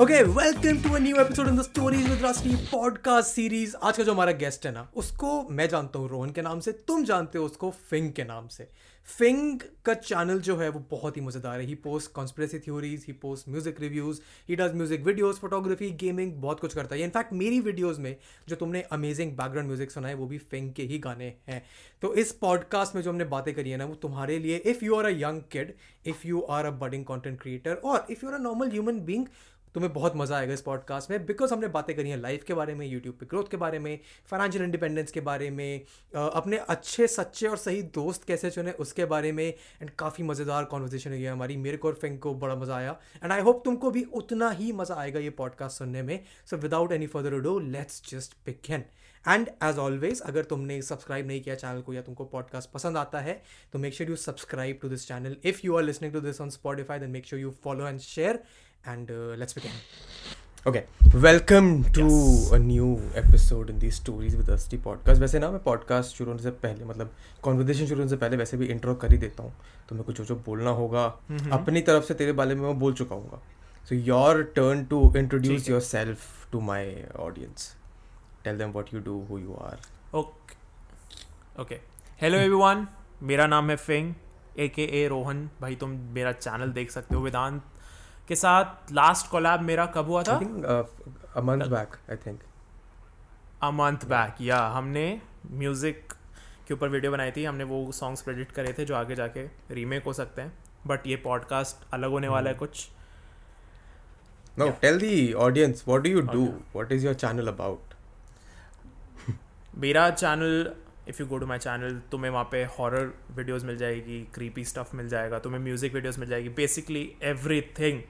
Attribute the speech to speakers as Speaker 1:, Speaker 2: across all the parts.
Speaker 1: Okay welcome to new episode in the stories with राष्ट्रीय podcast series आज का जो हमारा गेस्ट है ना उसको मैं जानता हूँ रोहन के नाम से तुम जानते हो उसको फिंग के नाम से फिंग का चैनल जो है वो बहुत ही मज़ेदार है he post conspiracy theories he post music reviews he does music videos photography gaming बहुत कुछ करता है इनफैक्ट मेरी वीडियोस में जो तुमने अमेजिंग बैकग्राउंड म्यूजिक सुना है वो भी फिंग के ही गाने हैं तो इस पॉडकास्ट में जो हमने बातें करी है ना वो तुम्हारे लिए if you are a young kid if you are a budding content creator और if you are a normal human being तुम्हें बहुत मज़ा आएगा इस पॉडकास्ट में बिकॉज हमने बातें करी हैं लाइफ के बारे में यूट्यूब पे ग्रोथ के बारे में फाइनेंशियल इंडिपेंडेंस के बारे में अपने अच्छे सच्चे और सही दोस्त कैसे चुने उसके बारे में एंड काफ़ी मज़ेदार कॉन्वर्जेसन हुई है हमारी मेरे को और फिंग को बड़ा मज़ा आया एंड आई होप तुमको भी उतना ही मज़ा आएगा ये पॉडकास्ट सुनने में so without any further dough let's just begin and as always अगर तुमने सब्सक्राइब नहीं किया चैनल को या तुमको पॉडकास्ट पसंद आता है तो make sure you subscribe to this channel if you are listening to this on Spotify then make sure you follow and share and uh, let's begin.
Speaker 2: Okay welcome to a new episode in the stories with Rusty podcast वैसे ना मैं podcast शुरू होने से पहले मतलब conversation शुरू होने से पहले वैसे भी इंट्रो कर ही देता हूँ तो मेरे को जो जो बोलना होगा mm-hmm. अपनी तरफ से तेरे बारे में मैं बोल चुका हूँ so your turn to introduce yourself to my audience tell them what you do who you are
Speaker 1: okay okay hello everyone मेरा नाम है Fing A K A Rohan भाई तुम मेरा चैनल देख सकते हो वेदांत के साथ लास्ट कोलैब मेरा कब हुआ था a month back I think a month back या हमने म्यूज़िक के ऊपर वीडियो बनाई थी हमने वो सॉन्ग्स क्रेडिट करे थे जो आगे जाके रीमेक हो सकते हैं बट ये पॉडकास्ट अलग होने वाला है hmm. कुछ
Speaker 2: no tell the audience what do you do what is your channel about
Speaker 1: मेरा channel if you go to my channel तुम्हें वहाँ पे हॉरर वीडियोज़ मिल जाएगी क्रीपी स्टफ मिल जाएगा तुम्हें म्यूज़िक वीडियोज़ मिल जाएगी बेसिकली एवरी थिंग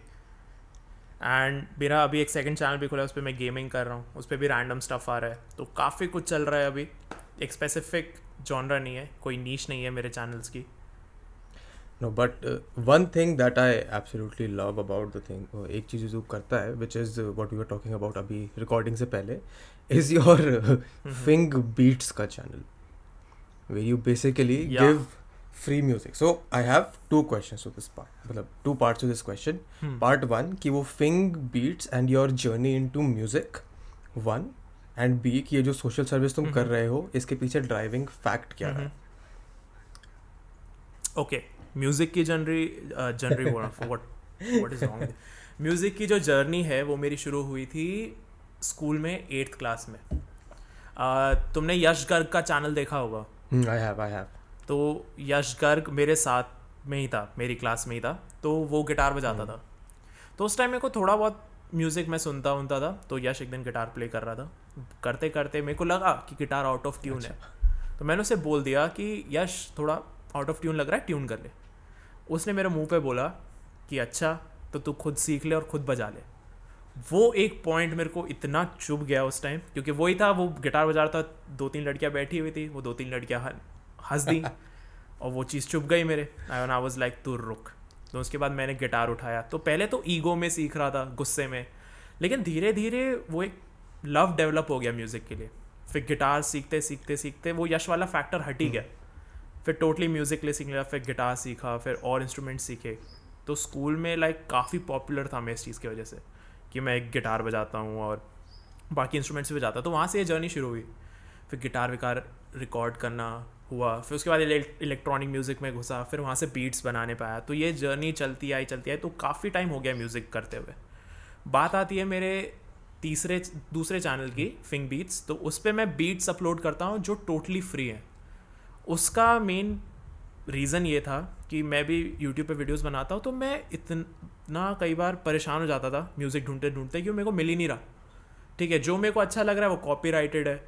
Speaker 1: एंड मेरा अभी एक सेकंड चैनल भी खुला है उस पर मैं गेमिंग कर रहा हूँ उस पर भी रैंडम स्टफ आ रहा है तो काफ़ी कुछ चल रहा है अभी एक स्पेसिफिक जॉनरा नहीं है कोई नीच नहीं है मेरे चैनल्स की
Speaker 2: no but one thing that I absolutely love about the thing एक चीज़ जो करता है which is what you are talking about अभी रिकॉर्डिंग से पहले इज़ योर फिंग बीट्स का channel way you basically give free music so I have two question to this part मतलब two part to this question part one कि वो Fing beats and your journey into music one and B कि ये जो social service तुम कर hmm. रहे हो इसके पीछे ड्राइविंग फैक्ट क्या है
Speaker 1: ओके hmm. म्यूजिक की journey journey what what is wrong music की जो जर्नी है वो मेरी शुरू हुई थी स्कूल में एट्थ क्लास में uh, तुमने यश गर्ग का चैनल देखा होगा आई हैव आई हैव तो यश गर्ग मेरे साथ में ही था मेरी क्लास में ही था तो वो गिटार बजाता हम्म। था तो उस टाइम मेरे को थोड़ा बहुत म्यूज़िक मैं सुनता उनता था तो यश एक दिन गिटार प्ले कर रहा था करते करते मेरे को लगा कि गिटार आउट ऑफ ट्यून है अच्छा। तो मैंने उसे बोल दिया कि यश थोड़ा आउट ऑफ ट्यून लग रहा है ट्यून कर ले उसने मेरे मुंह पे बोला कि अच्छा तो तू खुद सीख ले और खुद बजा ले वो एक पॉइंट मेरे को इतना चुभ गया उस टाइम क्योंकि वही था वो गिटार बजा रहा था दो तीन लड़कियाँ बैठी हुई थी वो दो तीन लड़कियाँ हंस दी और वो चीज़ चुप गई मेरे आई आई वॉज लाइक तू रुक तो उसके बाद मैंने गिटार उठाया तो पहले तो ईगो में सीख रहा था गुस्से में लेकिन धीरे धीरे वो एक लव डेवलप हो गया म्यूज़िक के लिए फिर गिटार सीखते सीखते सीखते वो यश वाला फैक्टर हट ही हम्म। गया फिर टोटली म्यूज़िक के लिए सीख लिया फिर गिटार सीखा फिर और इंस्ट्रूमेंट सीखे तो स्कूल में लाइक काफ़ी पॉपुलर था मैं इस चीज़ की वजह से कि मैं एक गिटार बजाता हूँ और बाकी इंस्ट्रूमेंट्स भी बजाता तो वहाँ से ये जर्नी शुरू हुई फिर गिटार विकार रिकॉर्ड करना हुआ फिर उसके बाद इलेक्ट्रॉनिक म्यूज़िक में घुसा फिर वहाँ से बीट्स बनाने पाया तो ये जर्नी चलती आई चलती आई तो काफ़ी टाइम हो गया म्यूज़िक करते हुए बात आती है मेरे तीसरे दूसरे चैनल की फिंग बीट्स तो उस पर मैं बीट्स अपलोड करता हूँ जो टोटली फ्री हैं उसका मेन रीज़न ये था कि मैं भी यूट्यूब पे वीडियोस बनाता हूँ तो मैं इतना कई बार परेशान हो जाता था म्यूज़िक ढूंढते ढूंढते क्यों मेरे को मिल ही नहीं रहा ठीक है जो मेरे को अच्छा लग रहा है वो कॉपी है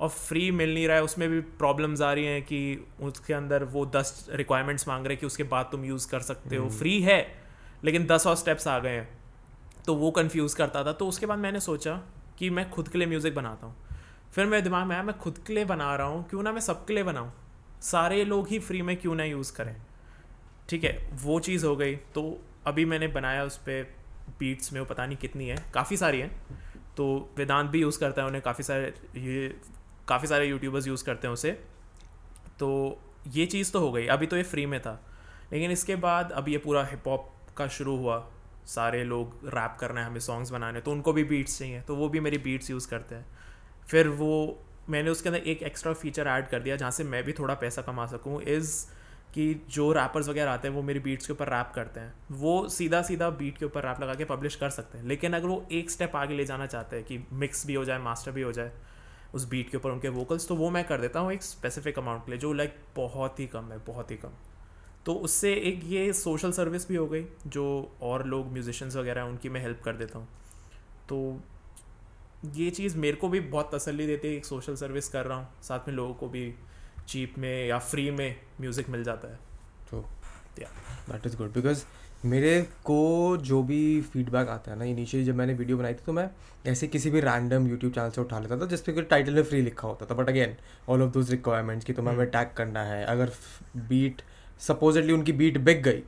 Speaker 1: और फ्री मिल नहीं रहा है उसमें भी प्रॉब्लम्स आ रही हैं कि उसके अंदर वो दस रिक्वायरमेंट्स मांग रहे हैं कि उसके बाद तुम यूज़ कर सकते हो फ्री हम्म। है लेकिन दस और स्टेप्स आ गए हैं तो वो कन्फ्यूज़ करता था तो उसके बाद मैंने सोचा कि मैं खुद के लिए म्यूज़िक बनाता हूँ फिर मेरे दिमाग में आया मैं खुद के लिए बना रहा हूँ क्यों ना मैं सबके लिए बनाऊँ सारे लोग ही फ्री में क्यों ना यूज़ करें ठीक है वो चीज़ हो गई तो अभी मैंने बनाया उस पर बीट्स में वो पता नहीं कितनी है काफ़ी सारी हैं तो वेदांत भी यूज़ करता है उन्हें काफ़ी सारे ये काफ़ी सारे यूट्यूबर्स यूज़ करते हैं उसे तो ये चीज़ तो हो गई अभी तो ये फ्री में था लेकिन इसके बाद अब ये पूरा हिप हॉप का शुरू हुआ सारे लोग रैप करना है हमें सॉन्ग्स बनाने तो उनको भी बीट्स चाहिए तो वो भी मेरी बीट्स यूज़ करते हैं फिर वो मैंने उसके अंदर एक एक्स्ट्रा फीचर ऐड कर दिया जहाँ से मैं भी थोड़ा पैसा कमा सकूँ इज़ कि जो रैपर्स वगैरह आते हैं वो मेरी बीट्स के ऊपर रैप करते हैं वो सीधा सीधा बीट के ऊपर रैप लगा के पब्लिश कर सकते हैं लेकिन अगर वो एक स्टेप आगे ले जाना चाहते हैं कि मिक्स भी हो जाए मास्टर भी हो जाए उस बीट के ऊपर उनके वोकल्स तो वो मैं कर देता हूँ एक स्पेसिफिक अमाउंट के लिए जो लाइक बहुत ही कम है बहुत ही कम तो उससे एक ये सोशल सर्विस भी हो गई जो और लोग म्यूजिशंस वगैरह हैं उनकी मैं हेल्प कर देता हूँ तो ये चीज़ मेरे को भी बहुत तसल्ली देती है एक सोशल सर्विस कर रहा हूँ साथ में लोगों को भी चीप में या फ्री में म्यूज़िक मिल जाता है तो
Speaker 2: दैट इज़ गुड बिकॉज मेरे को जो भी फीडबैक आता है ना इनिशियली जब मैंने वीडियो बनाई थी तो मैं ऐसे किसी भी रैंडम यूट्यूब चैनल से उठा लेता था जिसमें पर टाइटल में फ्री लिखा होता था but again all of those requirements कि तुम्हें हमें टैग hmm. करना है अगर बीट सपोजिटली उनकी बीट बिक गई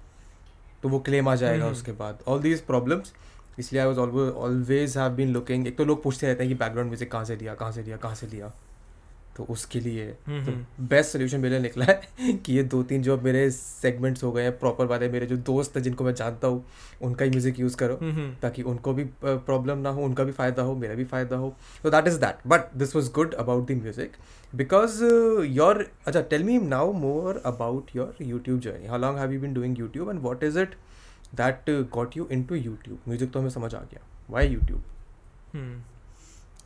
Speaker 2: तो वो क्लेम आ जाएगा hmm. उसके बाद ऑल दीज प्रॉब्लम्स इसलिए I was always have been looking एक तो लोग पूछते रहते हैं कि बैकग्राउंड म्यूजिक कहाँ से लिया कहाँ से लिया कहाँ से लिया तो उसके लिए हम्म, तो बेस्ट हम्म। सोल्यूशन मेरे निकला है कि ये दो तीन जो मेरे सेगमेंट्स हो गए हैं प्रॉपर वाले मेरे जो दोस्त हैं जिनको मैं जानता हूँ उनका ही म्यूज़िक यूज़ करो हम्म, ताकि उनको भी प्रॉब्लम ना हो उनका भी फ़ायदा हो मेरा भी फ़ायदा हो तो that is that but this was good about the music because your अच्छा tell me now more about your YouTube journey how long have you been doing YouTube and what is it that got you into YouTube music तो हमें समझ आ गया why YouTube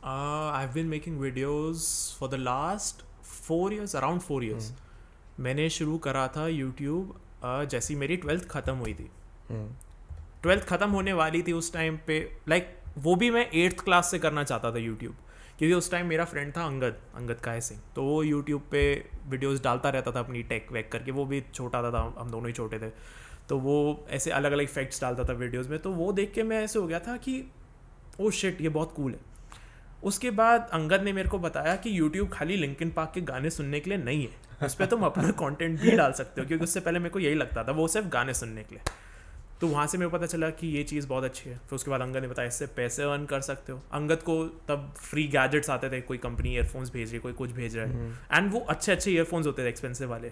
Speaker 1: uh, I've been making videos for the last four years, around four years. Hmm. मैंने शुरू करा था YouTube uh, जैसी मेरी ट्वेल्थ ख़त्म हुई थी ट्वेल्थ hmm. ख़त्म होने वाली थी उस टाइम पे लाइक like, वो भी मैं एट्थ क्लास से करना चाहता था यूट्यूब क्योंकि उस टाइम मेरा फ्रेंड था अंगद अंगद काय सिंह तो वो यूट्यूब पे वीडियोस डालता रहता था अपनी टेक वेक करके वो भी छोटा था, था हम दोनों ही छोटे थे तो वो ऐसे अलग अलग इफेक्ट्स डालता था वीडियोस में तो वो देख के मैं ऐसे हो गया था कि ओ oh शिट ये बहुत कूल है उसके बाद अंगद ने मेरे को बताया कि यूट्यूब खाली लिंकिन पार्क के गाने सुनने के लिए नहीं है उस पर तुम अपना कॉन्टेंट भी डाल सकते हो क्योंकि उससे पहले मेरे को यही लगता था वो सिर्फ गाने सुनने के लिए तो वहाँ से मेरे को पता चला कि ये चीज़ बहुत अच्छी है फिर उसके बाद अंगद ने बताया इससे पैसे अर्न कर सकते हो अंगद को तब फ्री गैजेट्स आते थे कोई कंपनी ईयरफोन्स भेज रही कोई कुछ भेज रहा है एंड हम्म। वो अच्छे अच्छे ईयरफोन्स होते थे एक्सपेंसिव वाले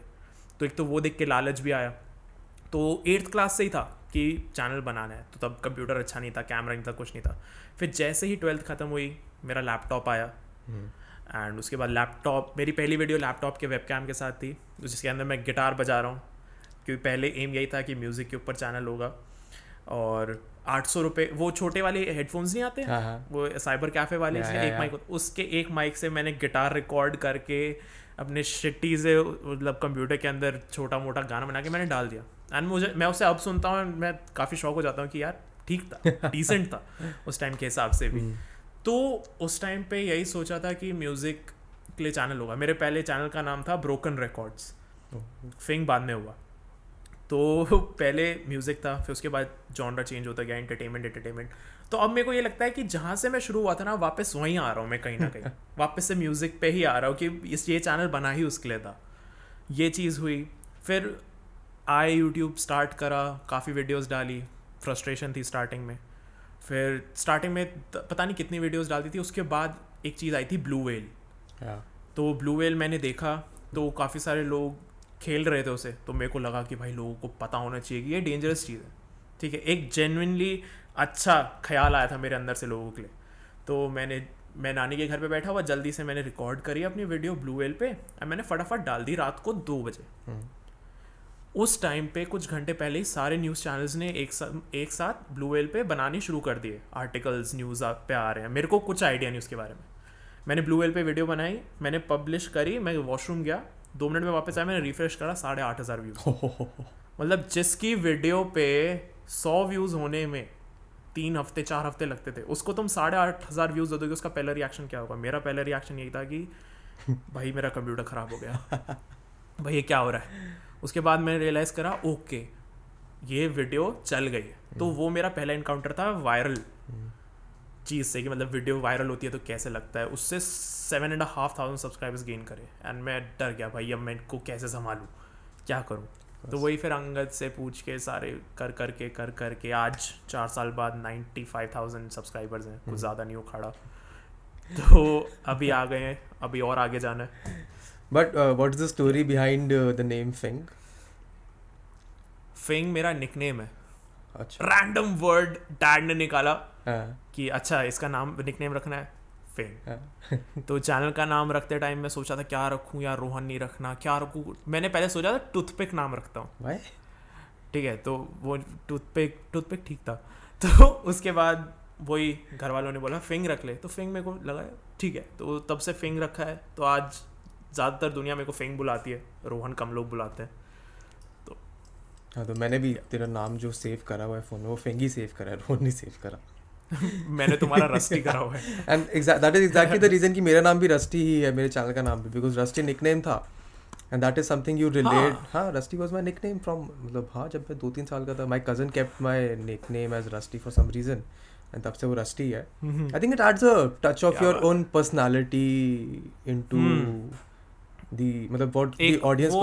Speaker 1: तो एक तो वो देख के लालच भी आया तो एट्थ क्लास से ही था कि चैनल बनाना है तो तब कंप्यूटर अच्छा नहीं था कैमरा नहीं था कुछ नहीं था फिर जैसे ही ट्वेल्थ ख़त्म हुई मेरा लैपटॉप आया एंड हम्म। उसके बाद लैपटॉप मेरी पहली वीडियो लैपटॉप के वेबकैम के साथ थी जिसके अंदर मैं गिटार बजा रहा हूँ क्योंकि पहले एम यही था कि म्यूज़िक के ऊपर चैनल होगा और आठ सौ रुपये वो छोटे वाले हेडफोन्स नहीं आते हाँ, हाँ। वो साइबर कैफ़े वाले या, या, एक माइक उसके एक माइक से मैंने गिटार रिकॉर्ड करके अपने शिट्टी से मतलब कंप्यूटर के अंदर छोटा मोटा गाना बना के मैंने डाल दिया एंड मुझे मैं उसे अब सुनता हूँ मैं काफ़ी शौक हो जाता हूँ कि यार ठीक था डिसेंट था उस टाइम के हिसाब से भी हम्म। तो उस टाइम पे यही सोचा था कि म्यूज़िक के लिए चैनल होगा मेरे पहले चैनल का नाम था ब्रोकन रिकॉर्ड्स फिंग बाद में हुआ तो पहले म्यूज़िक था फिर उसके बाद जॉनरा चेंज होता गया एंटरटेनमेंट एंटरटेनमेंट तो अब मेरे को ये लगता है कि जहाँ से मैं शुरू हुआ था ना वापस वहीं आ रहा हूँ मैं कहीं ना कहीं वापस से म्यूज़िक पे ही आ रहा हूँ कि इस ये चैनल बना ही उसके लिए था ये चीज़ हुई फिर आए यूट्यूब स्टार्ट करा काफ़ी वीडियोज़ डाली फ्रस्ट्रेशन थी स्टार्टिंग में फिर स्टार्टिंग में पता नहीं कितनी वीडियोस डालती थी उसके बाद एक चीज़ आई थी ब्लू वेल तो ब्लू वेल मैंने देखा तो काफ़ी सारे लोग खेल रहे थे उसे तो मेरे को लगा कि भाई लोगों को पता होना चाहिए कि ये डेंजरस चीज़ है ठीक है एक जेनविनली अच्छा ख्याल आया था मेरे अंदर से लोगों के लिए तो मैंने मैं नानी के घर पे बैठा हुआ जल्दी से मैंने रिकॉर्ड करी अपनी वीडियो ब्लू वेल पे और मैंने फटाफट डाल दी रात को दो बजे हम्म। उस टाइम पे कुछ घंटे पहले ही सारे न्यूज़ चैनल्स ने एक साथ एक साथ ब्लू वेल पे बनाने शुरू कर दिए आर्टिकल्स न्यूज़ आप पे आ रहे हैं मेरे को कुछ आइडिया नहीं उसके बारे में मैंने ब्लू वेल पे वीडियो बनाई मैंने पब्लिश करी मैं वॉशरूम गया दो मिनट में वापस आया मैंने रिफ्रेश करा साढ़े आठ हज़ार व्यूज़ मतलब जिसकी वीडियो पे सौ व्यूज़ होने में तीन हफ्ते चार हफ्ते लगते थे उसको तुम साढ़े आठ हज़ार व्यूज़ दे दोगे उसका पहला रिएक्शन क्या होगा मेरा पहला रिएक्शन यही था कि भाई मेरा कंप्यूटर ख़राब हो गया भाई ये क्या हो रहा है उसके बाद मैंने रियलाइज़ करा ओके ये वीडियो चल गई तो हम्म। वो मेरा पहला इनकाउंटर था वायरल हम्म। चीज़ से कि मतलब वीडियो वायरल होती है तो कैसे लगता है उससे seven and half thousand subscribers gain करे एंड मैं डर गया भाई अब मैं इनको कैसे संभालूँ क्या करूँ तो वही फिर अंगद से पूछ के सारे कर कर के कर कर के आज चार साल बाद नाइन्टी फाइव थाउजेंड सब्सक्राइबर्स हैं कुछ हम्म। ज़्यादा नहीं उखाड़ा तो अभी आ गए हैं अभी और आगे जाना है
Speaker 2: but what is the
Speaker 1: story behind the name फिंग फिंग मेरा नेम है अच्छा रैंडम वर्ड डैड ने निकाला हाँ। कि अच्छा इसका नाम नेम रखना है फिंग हाँ। तो चैनल का नाम रखते टाइम मैं सोचा था क्या रखूँ या रोहन नहीं रखना क्या रखूँ मैंने पहले सोचा था टूथपिक नाम रखता हूँ ठीक है तो वो टूथपिक टूथपिक ठीक था तो उसके बाद वही घर वालों ने बोला फिंग रख ले तो फिंग मेरे को लगा ठीक है तो तब से फिंग रखा है तो आज ज़्यादातर दुनिया मेरे को फेंग बुलाती है रोहन कम लोग बुलाते हैं तो हाँ तो मैंने भी तेरा नाम जो सेव करा हुआ है फ़ोन में वो फेंगी सेव करा है रोहन नहीं सेव करा मैंने तुम्हारा रस्टी करा हुआ है and that is
Speaker 2: exactly the reason कि मेरा नाम भी रस्टी ही है मेरे चैनल का नाम भी बिकॉज रस्टी निकनेम था and that is something you relate हाँ Rusty was my nick name from मतलब हाँ जब मैं दो तीन साल का था my cousin kept my nick name as Rusty for some reason and तब से वो रस्टी है I think it adds a touch of your own personality in to the
Speaker 1: that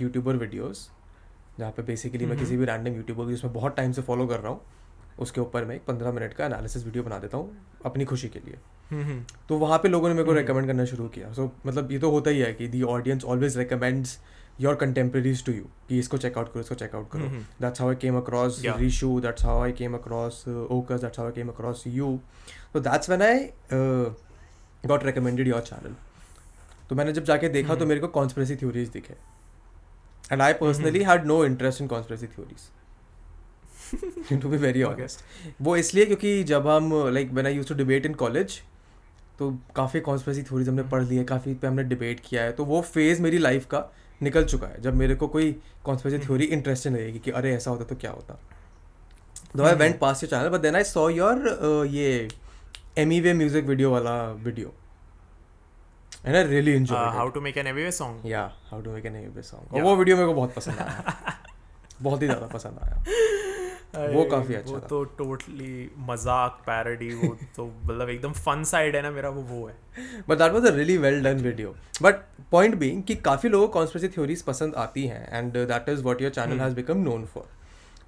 Speaker 2: YouTuber videos जहाँ पे बेसिकली मैं mm-hmm. किसी भी random YouTuber की उसमें बहुत टाइम से फॉलो कर रहा हूँ उसके ऊपर मैं एक पंद्रह मिनट का एनालिसिस वीडियो बना देता हूँ अपनी खुशी के लिए हम्म, हम्म। तो वहाँ पे लोगों ने मेरे को रिकमेंड हम्म। करना शुरू किया सो मतलब ये तो होता ही है कि the audience always recommends your contemporaries to you कि इसको चेकआउट करो इसको चेकआउट करो that's how I came across Rishu that's how I came across ओकस that's how I came across you तो that's when I got recommended your channel तो मैंने जब जाके देखा तो मेरे को कॉन्स्परेसी थ्योरीज दिखे and I personally had no interest in conspiracy theories to be very honest वो इसलिए क्योंकि जब हम like when I use to debate in college तो काफ़ी कॉन्सप्रेसी थ्योरीज हमने पढ़ ली है काफ़ी पे हमने डिबेट किया है तो वो फेज़ मेरी लाइफ का निकल चुका है जब मेरे को कोई कॉन्सप्रेसी थ्योरी इंटरेस्टिंग लगेगी कि अरे ऐसा होता तो क्या होता दो I went pass your channel but then I saw your ये M E way music video वाला video and I really enjoy how to
Speaker 1: make an way
Speaker 2: song या how to make an way song वो video मेरे को बहुत पसंद आया बहुत ही ज़्यादा पसंद आया वो काफी अच्छा वो तो टोटली मजाक पैरोडी
Speaker 1: वो तो मतलब
Speaker 2: एकदम फन साइड
Speaker 1: है ना मेरा वो वो है but that was a really well done video
Speaker 2: but
Speaker 1: point
Speaker 2: being कि काफी
Speaker 1: लोगों को कॉन्स्पिरेसी थ्योरीज पसंद आती हैं
Speaker 2: and that is what your channel has become known for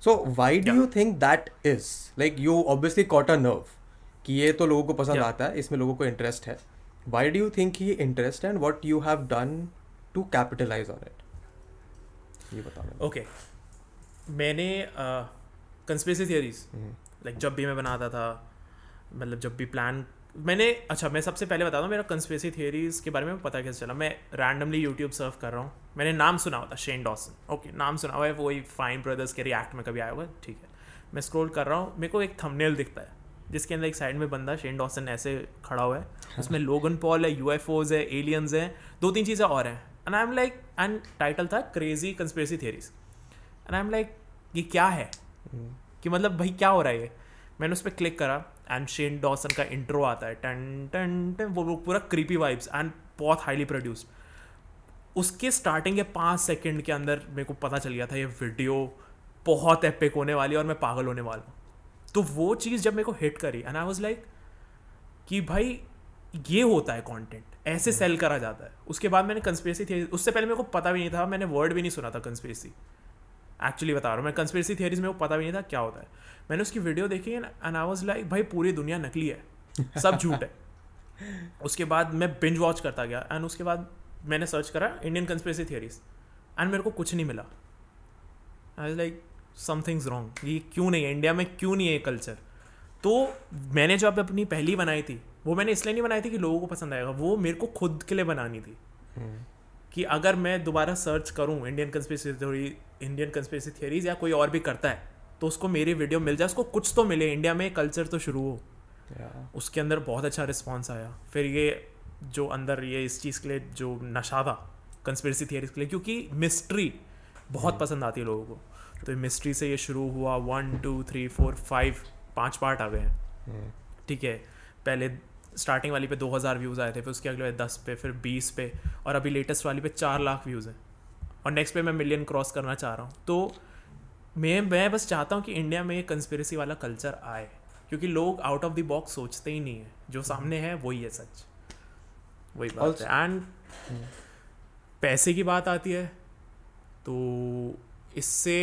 Speaker 2: so why do you think that is like you obviously caught a nerve कि ये तो लोगों को पसंद yeah. आता है इसमें लोगों को इंटरेस्ट है why do you think he interest and what you have done to capitalize on it
Speaker 1: ये बताओ ओके okay. मैंने uh, कंस्पेरेसी थियरीज लाइक जब भी मैं बनाता था मतलब जब भी प्लान मैंने अच्छा मैं सबसे पहले बताता हूँ मेरा कंस्पेरेसी थियरीज के बारे में पता कैसे चला मैं रैंडमली यूट्यूब सर्व कर रहा हूँ मैंने नाम सुना हुआ था शेन डॉसन ओके नाम सुना हुआ है वही फाइन ब्रदर्स के रिएक्ट में कभी आया हुआ ठीक है मैं स्क्रॉल कर रहा हूँ मेरे को एक थंबनेल दिखता है जिसके अंदर एक साइड में बंदा शेन डॉसन ऐसे खड़ा हुआ है हाँ। उसमें लोगन पॉल है यू है एलियंस हैं दो तीन चीज़ें और हैं and I am like and title था crazy conspiracy theories and I am like ये क्या है हम्म। कि मतलब भाई क्या हो रहा है ये मैंने उस पर क्लिक करा एंड शेन डॉसन का इंट्रो आता है टन टन टन वो पूरा क्रीपी वाइब्स एंड बहुत हाईली प्रोड्यूस्ड उसके स्टार्टिंग के पाँच सेकेंड के अंदर मेरे को पता चल गया था ये वीडियो बहुत एपिक होने वाली और मैं पागल होने वाला हूँ तो वो चीज़ जब मेरे को हिट करी एंड आई वॉज लाइक कि भाई ये होता है कंटेंट ऐसे सेल हम्म। करा जाता है उसके बाद मैंने कंस्पेसी थी उससे पहले मेरे को पता भी नहीं था मैंने वर्ड भी नहीं सुना था कंस्पेसी एक्चुअली बता रहा हूँ मैं कंस्पेरेसी थियरीज में वो पता भी नहीं था क्या होता है मैंने उसकी वीडियो देखी एंड आई वॉज लाइक भाई पूरी दुनिया नकली है सब झूठ है उसके बाद मैं बिंज वॉच करता गया एंड उसके बाद मैंने सर्च करा इंडियन कंस्पेरेसी थियरीज एंड मेरे को कुछ नहीं मिला आई लाइक समथिंग्स रॉन्ग ये क्यों नहीं है इंडिया में क्यों नहीं है ये कल्चर तो मैंने जब अपनी पहली बनाई थी वो मैंने इसलिए नहीं बनाई थी कि लोगों को पसंद आएगा वो मेरे को खुद के लिए बनानी थी hmm. कि अगर मैं दोबारा सर्च करूँ Indian conspiracy theory Indian conspiracy theories या कोई और भी करता है तो उसको मेरी वीडियो मिल जाए उसको कुछ तो मिले इंडिया में कल्चर तो शुरू हो yeah. उसके अंदर बहुत अच्छा रिस्पॉन्स आया फिर ये जो अंदर ये इस चीज़ के लिए जो नशा था कंस्पेरेसी थियरीज के लिए क्योंकि मिस्ट्री बहुत yeah. Hmm. पसंद आती है लोगों को तो मिस्ट्री से ये शुरू हुआ one two three four five पाँच पार्ट आ गए हैं hmm. ठीक है पहले स्टार्टिंग वाली पे दो हज़ार व्यूज़ आए थे फिर उसके अगले दस पे फिर बीस पे और अभी लेटेस्ट वाली पे चार लाख व्यूज़ हैं और नेक्स्ट पे मैं मिलियन क्रॉस करना चाह रहा हूँ तो मैं मैं बस चाहता हूँ कि इंडिया में ये कंस्पिरेसी वाला कल्चर आए क्योंकि लोग आउट ऑफ द बॉक्स सोचते ही नहीं है जो सामने है वही है सच वही बात also, है एंड पैसे की बात आती है तो इससे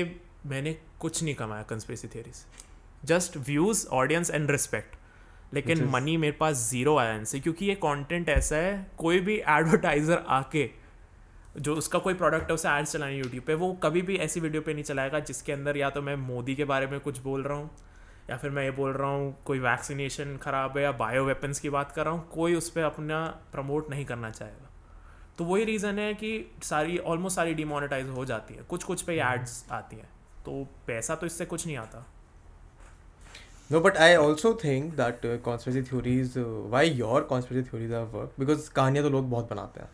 Speaker 1: मैंने कुछ नहीं कमाया कंस्पेरेसी थियरी से just views audience and respect लेकिन मनी मेरे पास ज़ीरो आया इनसे क्योंकि ये कंटेंट ऐसा है कोई भी एडवर्टाइज़र आके जो उसका कोई प्रोडक्ट है उसे एड्स चलाने यूट्यूब पे वो कभी भी ऐसी वीडियो पे नहीं चलाएगा जिसके अंदर या तो मैं मोदी के बारे में कुछ बोल रहा हूँ या फिर मैं ये बोल रहा हूँ कोई वैक्सीनेशन ख़राब है या बायो वेपन्स की बात कर रहा हूँ कोई उस पर अपना प्रमोट नहीं करना चाहेगा तो वही रीज़न है कि सारी ऑलमोस्ट सारी डिमोनेटाइज हो जाती है कुछ कुछ पे एड्स आती हैं तो पैसा तो इससे कुछ नहीं आता no but I also think that uh, theories why your why theories conspiracy work because कहानियाँ तो लोग बहुत बनाते हैं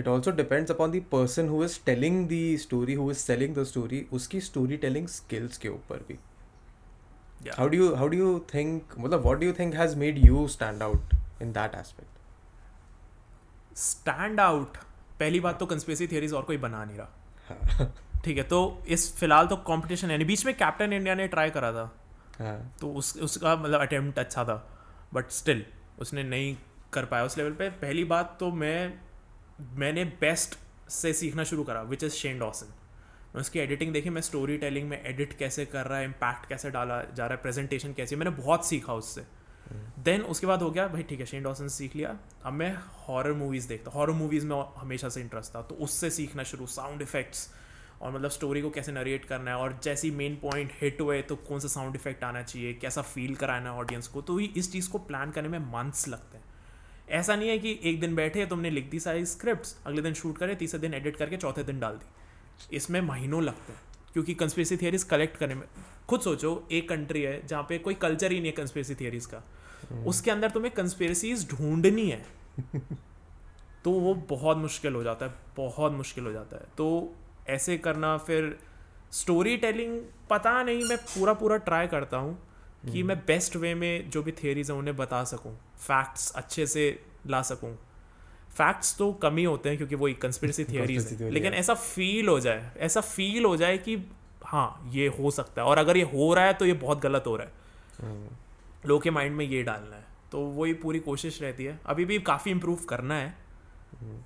Speaker 1: it also depends upon the person who is telling the story who is selling the story उसकी story telling skills के ऊपर भी how do how do you think मतलब what do you think has made you stand out in that aspect stand out पहली बात तो conspiracy theories और कोई बना नहीं रहा हाँ। ठीक है तो इस फिलहाल तो कॉम्पिटिशन है बीच में कैप्टन इंडिया ने ट्राई करा था हाँ। तो उस उसका मतलब अटेम्प्ट अच्छा था बट स्टिल उसने नहीं कर पाया उस लेवल पे पहली बात तो मैं मैंने बेस्ट से सीखना शुरू करा विच इज़ शेन डॉसन मैं उसकी एडिटिंग देखी मैं स्टोरी टेलिंग में एडिट कैसे कर रहा है इम्पैक्ट कैसे डाला जा रहा है प्रेजेंटेशन कैसे मैंने बहुत सीखा उससे देन hmm. उसके बाद हो गया भाई ठीक है शेन डॉसन सीख लिया अब मैं हॉरर मूवीज़ देखता हॉरर मूवीज़ में हमेशा से इंटरेस्ट था तो उससे सीखना शुरू साउंड इफेक्ट्स और मतलब स्टोरी को कैसे नरिएट करना है और जैसी मेन पॉइंट हिट हुए तो कौन सा साउंड इफेक्ट आना चाहिए कैसा फील कराना है ऑडियंस को तो इस चीज़ को प्लान करने में मंथ्स लगते हैं ऐसा नहीं है कि एक दिन बैठे तुमने लिख दी सारी स्क्रिप्ट अगले दिन शूट करे तीसरे दिन एडिट करके चौथे दिन डाल दी इसमें महीनों लगते हैं क्योंकि कंस्पेरेसी थियरीज कलेक्ट करने में खुद सोचो एक कंट्री है जहाँ पे कोई कल्चर ही नहीं है कंस्पेरेसी थियरीज
Speaker 3: का हम्म। उसके अंदर तुम्हें कंस्पेरेसीज ढूंढनी है तो वो बहुत मुश्किल हो जाता है बहुत मुश्किल हो जाता है तो ऐसे करना फिर स्टोरी टेलिंग पता नहीं मैं पूरा पूरा ट्राई करता हूँ कि हम्म। मैं बेस्ट वे में जो भी थियरीज हैं उन्हें बता सकूँ फैक्ट्स अच्छे से ला सकूँ फैक्ट्स तो कम ही होते हैं क्योंकि वो एक कंस्पिरसी थियरीज है लेकिन ऐसा फील हो जाए ऐसा फील हो जाए कि हाँ ये हो सकता है और अगर ये हो रहा है तो ये बहुत गलत हो रहा है हम्म। लोगों के माइंड में ये डालना है तो वही पूरी कोशिश रहती है अभी भी काफ़ी इम्प्रूव करना है हम्म।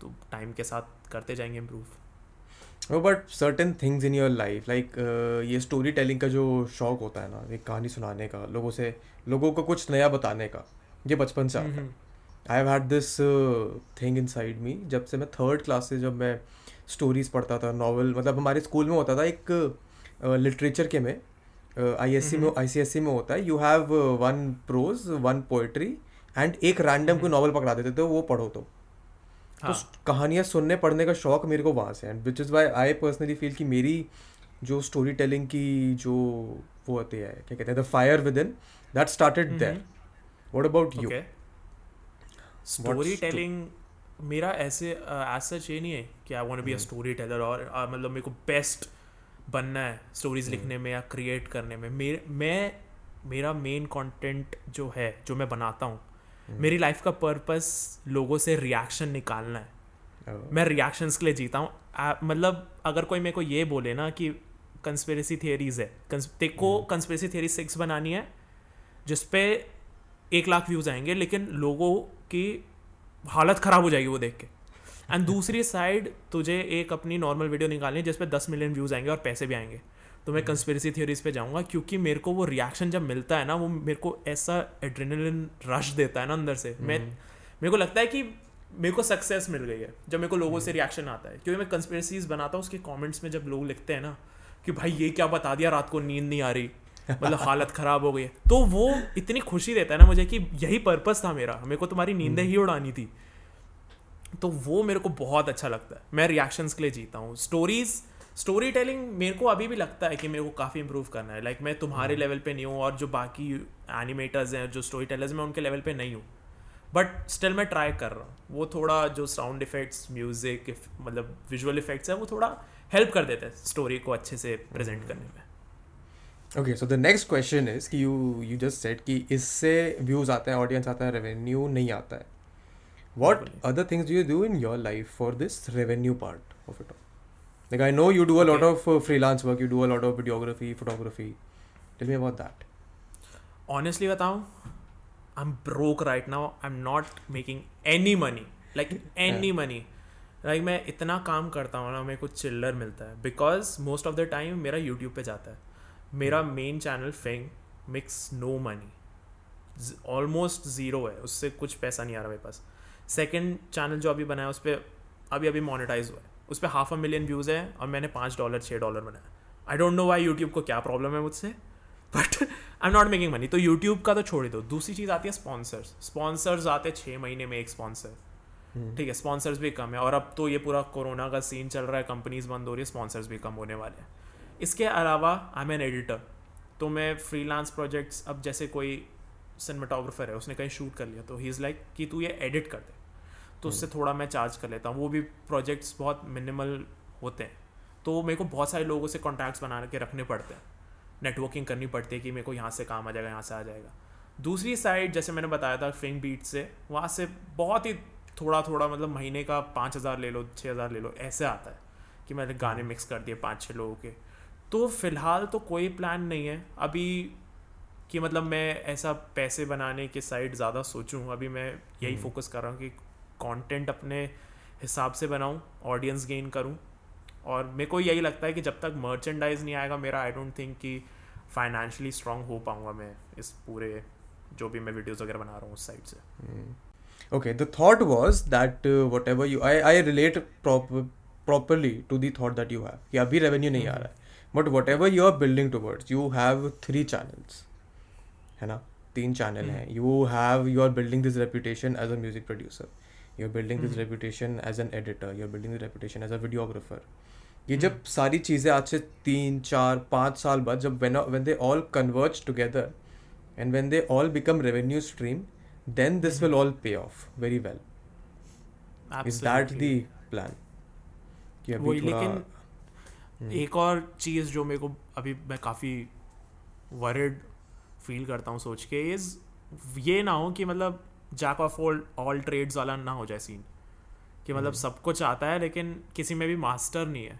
Speaker 3: तो टाइम के साथ करते जाएंगे improve but certain things in your life like ये स्टोरी टेलिंग का जो शौक होता है ना एक कहानी सुनाने का लोगों से लोगों को कुछ नया बताने का ये बचपन से आता है hmm, I have had this thing inside me जब से मैं थर्ड क्लास से जब मैं स्टोरीज पढ़ता था नावल मतलब हमारे स्कूल में होता था एक लिटरेचर uh, के में आई एस सी में आई सी एस सी में होता है you have one prose one poetry and एक रैंडम कोई नावल पकड़ा देते थे तो वो पढ़ो तो हाँ. तो कहानियाँ सुनने पढ़ने का शौक मेरे को वहाँ से and which is why I personally feel कि मेरी जो स्टोरी टेलिंग की जो वो होती है क्या कहते हैं the fire with in that started there what about you story telling मेरा ऐसे एज सच ये नहीं है कि I want be a story teller और मतलब मेरे को बेस्ट बनना है स्टोरीज hmm. लिखने में या क्रिएट करने में मैं मेरा मेन कंटेंट जो है जो मैं बनाता हूँ hmm. मेरी लाइफ का पर्पस लोगों से रिएक्शन निकालना है oh. मैं रिएक्शंस के लिए जीता हूँ मतलब अगर कोई मेरे को ये बोले ना कि कंस्पेरेसी थियरीज है तेरे को कंस्पेरेसी थियरी सिक्स बनानी है जिसपे एक लाख व्यूज आएंगे लेकिन लोगों कि हालत ख़राब हो जाएगी वो देख के एंड दूसरी साइड तुझे एक अपनी नॉर्मल वीडियो निकालनी है जिसपे दस मिलियन व्यूज़ आएंगे और पैसे भी आएंगे तो मैं कंस्पेरेसी हम्म। थियोरीज पे जाऊँगा क्योंकि मेरे को वो रिएक्शन जब मिलता है ना वो मेरे को ऐसा एड्रेनलिन रश देता है ना अंदर से मैं हम्म। मेरे को लगता है कि मेरे को सक्सेस मिल गई है जब मेरे को लोगों से रिएक्शन हम्म। आता है क्योंकि मैं कंस्पेरेसीज बनाता हूँ उसके कॉमेंट्स में जब लोग लिखते हैं ना कि भाई ये क्या बता दिया रात को नींद नहीं आ रही मतलब हालत ख़राब हो गई है तो वो इतनी खुशी देता है ना मुझे कि यही पर्पस था मेरा मेरे को तुम्हारी नींदें ही हम्म। उड़ानी थी तो वो मेरे को बहुत अच्छा लगता है मैं रिएक्शंस के लिए जीता हूँ स्टोरीज़ स्टोरी टेलिंग मेरे को अभी भी लगता है कि मेरे को काफ़ी इम्प्रूव करना है लाइक like, मैं तुम्हारे लेवल हम्म। पे नहीं हूँ और जो बाकी एनिमेटर्स हैं जो स्टोरी टेलर्स मैं उनके लेवल पे नहीं हूँ बट स्टिल मैं ट्राई कर रहा हूँ वो थोड़ा जो साउंड इफेक्ट्स म्यूजिक मतलब विजुअल इफेक्ट्स है वो थोड़ा हेल्प कर देता है स्टोरी को अच्छे से प्रेजेंट हम्म। करने में okay so the next question is कि यू यू जस्ट सेट कि इससे व्यूज आते हैं ऑडियंस आता है रेवेन्यू नहीं आता है what other things do you do in your life for this revenue part of it all like I know you do a lot of freelance work you do a lot of videography photography tell me about that honestly बताऊँ I am broke right now I am not making any money like any money like मैं इतना काम करता हूँ ना मेरे को चिल्लर मिलता है because most of the time मेरा यूट्यूब पे जाता है मेरा main channel Feng mix no money almost zero है उससे कुछ पैसा नहीं आ रहा मेरे पास सेकेंड चैनल जो अभी बनाया उस पर अभी अभी मोनिटाइज हुआ है उस पर हाफ अ मिलियन व्यूज़ है और मैंने पाँच डॉलर छः डॉलर बनाया I don't know why YouTube को क्या प्रॉब्लम है मुझसे but I am not making money तो यूट्यूब का तो छोड़ ही दो दूसरी चीज़ आती है स्पॉन्सर्स स्पॉन्सर्स आते हैं छः महीने में एक स्पॉन्सर हम्म। ठीक है स्पॉन्सर्स भी कम है और अब तो ये पूरा कोरोना का सीन चल रहा है कंपनीज बंद हो रही है स्पॉन्सर्स भी कम होने वाले हैं इसके अलावा आई एम एन एडिटर तो मैं फ्रीलांस प्रोजेक्ट्स अब जैसे कोई सिनेमाटोग्राफर है उसने कहीं शूट कर लिया तो ही इज़ लाइक कि तू ये एडिट कर दे तो उससे हम्म। थोड़ा मैं चार्ज कर लेता हूँ वो भी प्रोजेक्ट्स बहुत मिनिमल होते हैं तो मेरे को बहुत सारे लोगों से कॉन्टैक्ट्स बना के रखने पड़ते हैं नेटवर्किंग करनी पड़ती है कि मेरे को यहाँ से काम आ जाएगा यहाँ से आ जाएगा दूसरी साइड जैसे मैंने बताया था फिल्म बीट से वहाँ से बहुत ही थोड़ा थोड़ा मतलब महीने का पाँच हज़ार ले लो छः हज़ार ले लो ऐसे आता है कि मैंने गाने मिक्स हम्म। कर दिए पाँच छः लोगों के तो फ़िलहाल तो कोई प्लान नहीं है अभी कि मतलब मैं ऐसा पैसे बनाने के साइड ज़्यादा सोचूं अभी मैं यही फोकस हम्म। कर रहा हूँ कि कंटेंट अपने हिसाब से बनाऊं ऑडियंस गेन करूं और मेरे को यही लगता है कि जब तक मर्चेंडाइज नहीं आएगा मेरा आई डोंट थिंक कि फाइनेंशली स्ट्रांग हो पाऊंगा मैं इस पूरे जो भी मैं वीडियोस वगैरह बना रहा हूँ उस साइड से
Speaker 4: okay the thought was that whatever you I I relate properly to the thought that you have कि अभी रेवेन्यू नहीं हम्म। आ रहा है but whatever you are building towards you have three channels है ना तीन चैनल hmm. हैं you have you are building this reputation as a music producer you are building this reputation as an editor you are building this reputation as a videographer ये hmm. जब सारी चीज़ें आज से तीन चार पाँच साल बाद जब when when they all converge together and when they all become revenue stream then this will all pay off very well is that the plan कि अभी
Speaker 3: थोड़ा हम्म। एक और चीज़ जो मेरे को अभी मैं काफ़ी वरिड फील करता हूँ सोच के इज़ ये ना हो कि मतलब jack of all all trades वाला ना हो जाए सीन कि मतलब हम्म। सब कुछ आता है लेकिन किसी में भी मास्टर नहीं है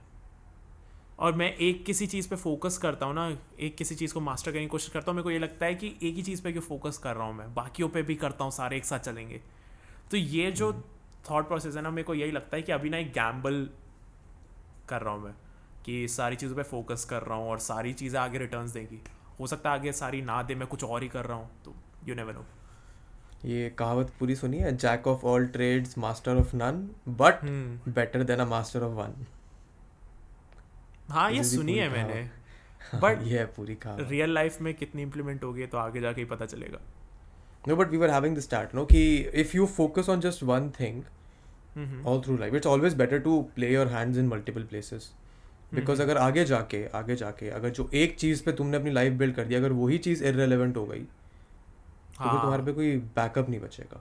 Speaker 3: और मैं एक किसी चीज़ पे फोकस करता हूँ ना एक किसी चीज़ को मास्टर करने की कोशिश करता हूँ मेरे को ये लगता है कि एक ही चीज़ पे क्यों फोकस कर रहा हूँ मैं बाकियों पे भी करता हूँ सारे एक साथ चलेंगे तो ये जो थाट हम्म। प्रोसेस है ना मेरे को यही लगता है कि अभी ना एक गैम्बल कर रहा हूँ मैं कि सारी चीज़ों पे फोकस कर रहा हूँ और सारी चीज़ें आगे रिटर्न देंगी हो सकता है आगे सारी ना दे मैं कुछ और ही कर रहा हूँ तो
Speaker 4: यू नेवर नो ये कहावत पूरी सुनी है jack of all trades master of
Speaker 3: none but better than a master of one हाँ ये सुनी है मैंने
Speaker 4: बट हाँ,
Speaker 3: ये पूरी कहा रियल लाइफ में कितनी इंप्लीमेंट होगी तो आगे जाके ही पता चलेगा
Speaker 4: no but we were
Speaker 3: having the start
Speaker 4: no कि if you focus on just one thing all through life it's always better to play your hands in multiple places because hmm. अगर आगे जाके आगे जाके अगर जो एक चीज़ पे तुमने अपनी लाइफ बिल्ड कर दी अगर वही चीज़ इरेलीवेंट हो गई तो फिर हाँ। तुम्हारे पे कोई बैकअप नहीं बचेगा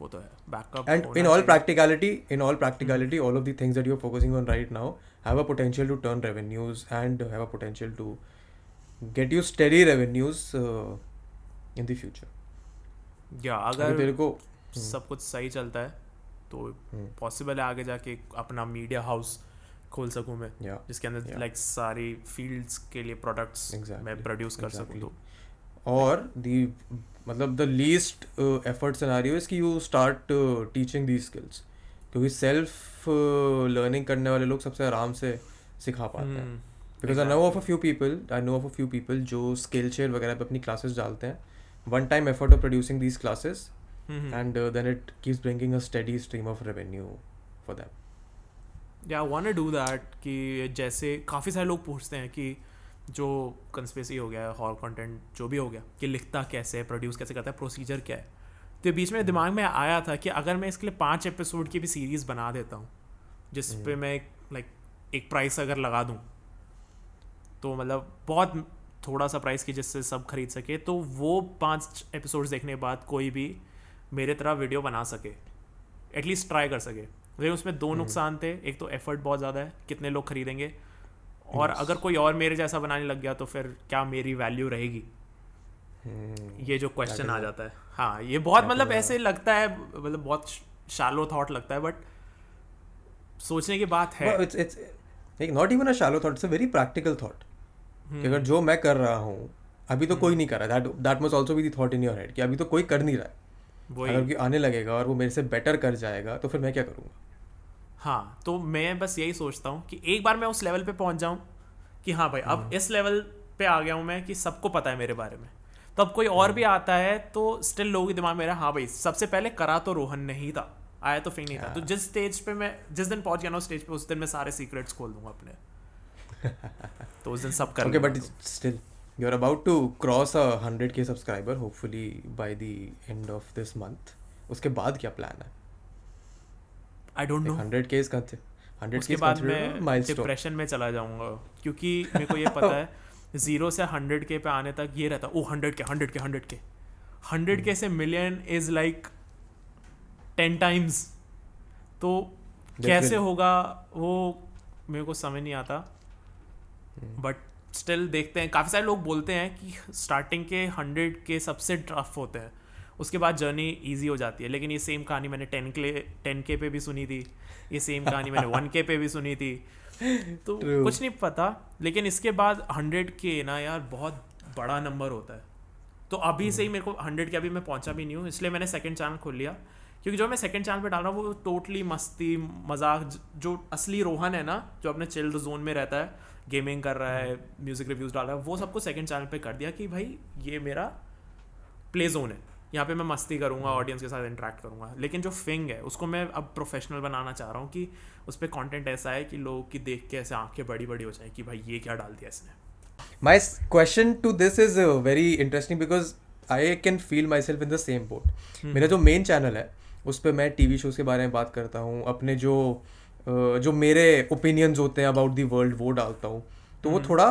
Speaker 4: वो तो है backup and in all practicality in all practicality all of the things that you are focusing on right now have a potential to turn revenues and have a potential to get you
Speaker 3: steady
Speaker 4: revenues in the future
Speaker 3: या अगर तेरे को सब कुछ सही चलता है तो पॉसिबल hmm. है आगे जाके अपना मीडिया हाउस खोल सकूँ मैं yeah. जिसके अंदर लाइक yeah. like, सारी फील्ड्स के लिए प्रोडक्ट्स exactly. मैं प्रोड्यूस कर तो। exactly. सकूँ
Speaker 4: तो और दी मतलब
Speaker 3: the least effort
Speaker 4: scenario is कि you start teaching the skills क्योंकि सेल्फ लर्निंग uh, करने वाले लोग सबसे आराम से सिखा पाते हैं because I know of a few people I know of a few people जो स्किल शेयर वगैरह पे अपनी क्लासेस डालते हैं one time effort of producing these classes and then it keeps bringing a steady stream of revenue for
Speaker 3: that या one do that कि जैसे काफ़ी सारे लोग पूछते हैं कि जो कंस्पेसी हो गया हॉर कंटेंट जो भी हो गया कि लिखता कैसे है प्रोड्यूस कैसे करता है प्रोसीजर क्या है तो बीच में hmm. दिमाग में आया था कि अगर मैं इसके लिए पाँच एपिसोड की भी सीरीज़ बना देता हूँ जिस hmm. पर मैं लाइक एक प्राइस अगर लगा दूँ तो मतलब बहुत थोड़ा सा प्राइस की जिससे सब खरीद सके तो वो पाँच एपिसोड देखने के बाद कोई भी मेरे तरह वीडियो बना सके एटलीस्ट ट्राई कर सके लेकिन उसमें दो हम्म। नुकसान थे एक तो एफर्ट बहुत ज़्यादा है कितने लोग खरीदेंगे और अगर कोई और मेरे जैसा बनाने लग गया तो फिर क्या मेरी वैल्यू रहेगी हम्म। ये जो क्वेश्चन आ जाता है हाँ ये बहुत मतलब ऐसे लगता है मतलब बहुत शालो थॉट लगता है बट सोचने की बात है
Speaker 4: not even a shallow thought it's a very practical thought अगर हम्म। जो मैं कर रहा हूँ अभी तो कोई नहीं कर रहा that that must also be thought in your head कि अभी तो कोई कर नहीं रहा है अगर आने लगेगा और वो मेरे से बेटर कर जाएगा तो फिर मैं क्या करूँगा
Speaker 3: हाँ तो मैं बस यही सोचता हूँ कि एक बार मैं उस लेवल पे पहुँच जाऊँ कि हाँ भाई अब हम्म। इस लेवल पे आ गया हूँ मैं कि सबको पता है मेरे बारे में तो अब कोई और हम्म। भी आता है तो स्टिल लोगों के दिमाग मेरा हाँ भाई सबसे पहले करा तो रोहन नहीं था आया तो फिर नहीं था तो हाँ। जिस स्टेज पे मैं जिस दिन पहुंच गया ना स्टेज पे उस दिन मैं सारे सीक्रेट्स खोल दूंगा अपने तो उस दिन सब कर okay
Speaker 4: but still you are about to cross a hundred K subscriber hopefully by the end of this month उसके बाद क्या प्लान है I
Speaker 3: don't know hundred case का थे करते के बाद मैं डिप्रेशन में चला जाऊंगा क्योंकि मेरे को ये पता है जीरो से हंड्रेड के पे आने तक ये रहता ओ hundred K hundred K hundred K hundred K से million is like ten times तो कैसे होगा वो मेरे को समझ नहीं आता बट hmm. स्टिल देखते हैं काफ़ी सारे लोग बोलते हैं कि स्टार्टिंग के हंड्रेड के सबसे टफ होते हैं उसके बाद जर्नी ईजी हो जाती है लेकिन ये सेम कहानी मैंने टेन के टेन के पे भी सुनी थी ये सेम कहानी मैंने वन के पे भी सुनी थी तो True. कुछ नहीं पता लेकिन इसके बाद हंड्रेड के ना यार बहुत बड़ा नंबर होता है तो अभी hmm. से ही मेरे को हंड्रेड के अभी मैं पहुंचा भी नहीं हूँ इसलिए मैंने सेकंड चैनल खोल लिया क्योंकि जो मैं सेकंड चैनल पे डाल रहा हूँ वो टोटली मस्ती मजाक जो असली रोहन है ना जो अपने चिल्ड जोन में रहता है गेमिंग कर रहा है म्यूज़िक रिव्यूज़ डाल रहा है वो सबको सेकंड चैनल पे कर दिया कि भाई ये मेरा प्ले जोन है यहाँ पे मैं मस्ती करूँगा ऑडियंस के साथ इंटरेक्ट करूँगा लेकिन जो फिंग है उसको मैं अब प्रोफेशनल बनाना चाह रहा हूँ कि उस पर कॉन्टेंट ऐसा है कि लोग की देख के ऐसे आंखें बड़ी बड़ी हो जाए कि भाई ये क्या डाल दिया इसने
Speaker 4: my question to this is very interesting because I can feel myself in the same boat मेरा जो मेन चैनल है उस पर मैं टी वी शोज़ के बारे में बात करता हूँ अपने जो uh, जो मेरे ओपिनियंस होते हैं अबाउट दी वर्ल्ड वो डालता हूँ तो वो hmm. थोड़ा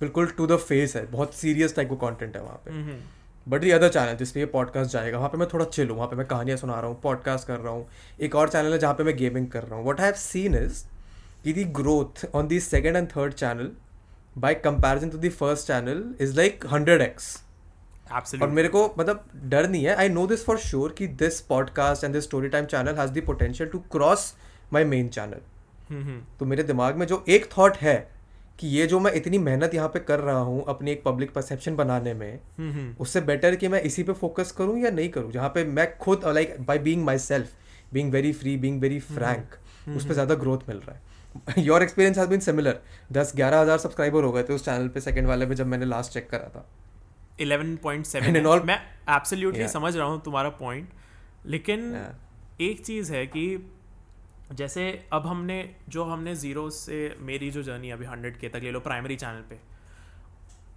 Speaker 4: बिल्कुल टू द फेस है बहुत सीरियस टाइप का कॉन्टेंट है वहाँ पे hmm, hmm. But the other channel जिस पर ये पॉडकास्ट जाएगा वहाँ पे मैं थोड़ा चिल हूँ वहाँ पे मैं कहानियाँ सुना रहा हूँ पॉडकास्ट कर रहा हूँ एक और चैनल है जहाँ पे मैं गेमिंग कर रहा हूँ वट हैव सीन इज कि the growth on the second and third channel by comparison to the first channel is like hundred X और मेरे को मतलब डर नहीं है I know this for sure कि this podcast and this story time channel has the potential to cross my main channel तो मेरे दिमाग में जो एक थाट है कि ये जो मैं इतनी मेहनत यहाँ पे कर रहा हूँ अपनी एक पब्लिक परसेप्शन बनाने में हम्म, हम्म। उससे बेटर कि मैं इसी पे फोकस करूँ या नहीं करूँ जहाँ पे मैं खुद like by being myself being very free being very frank उस पर हम्म। ज़्यादा ग्रोथ मिल रहा है your experience has been similar दस ग्यारह हज़ार सब्सक्राइबर हो गए थे उस चैनल पे सेकंड वाले पे जब मैंने लास्ट चेक करा था
Speaker 3: 11.7 एंड ऑल मैं एब्सोल्यूटली समझ रहा हूँ तुम्हारा पॉइंट लेकिन yeah. एक चीज़ है कि जैसे अब हमने जो हमने ज़ीरो से मेरी जो जर्नी अभी हंड्रेड के तक ले लो प्राइमरी चैनल पे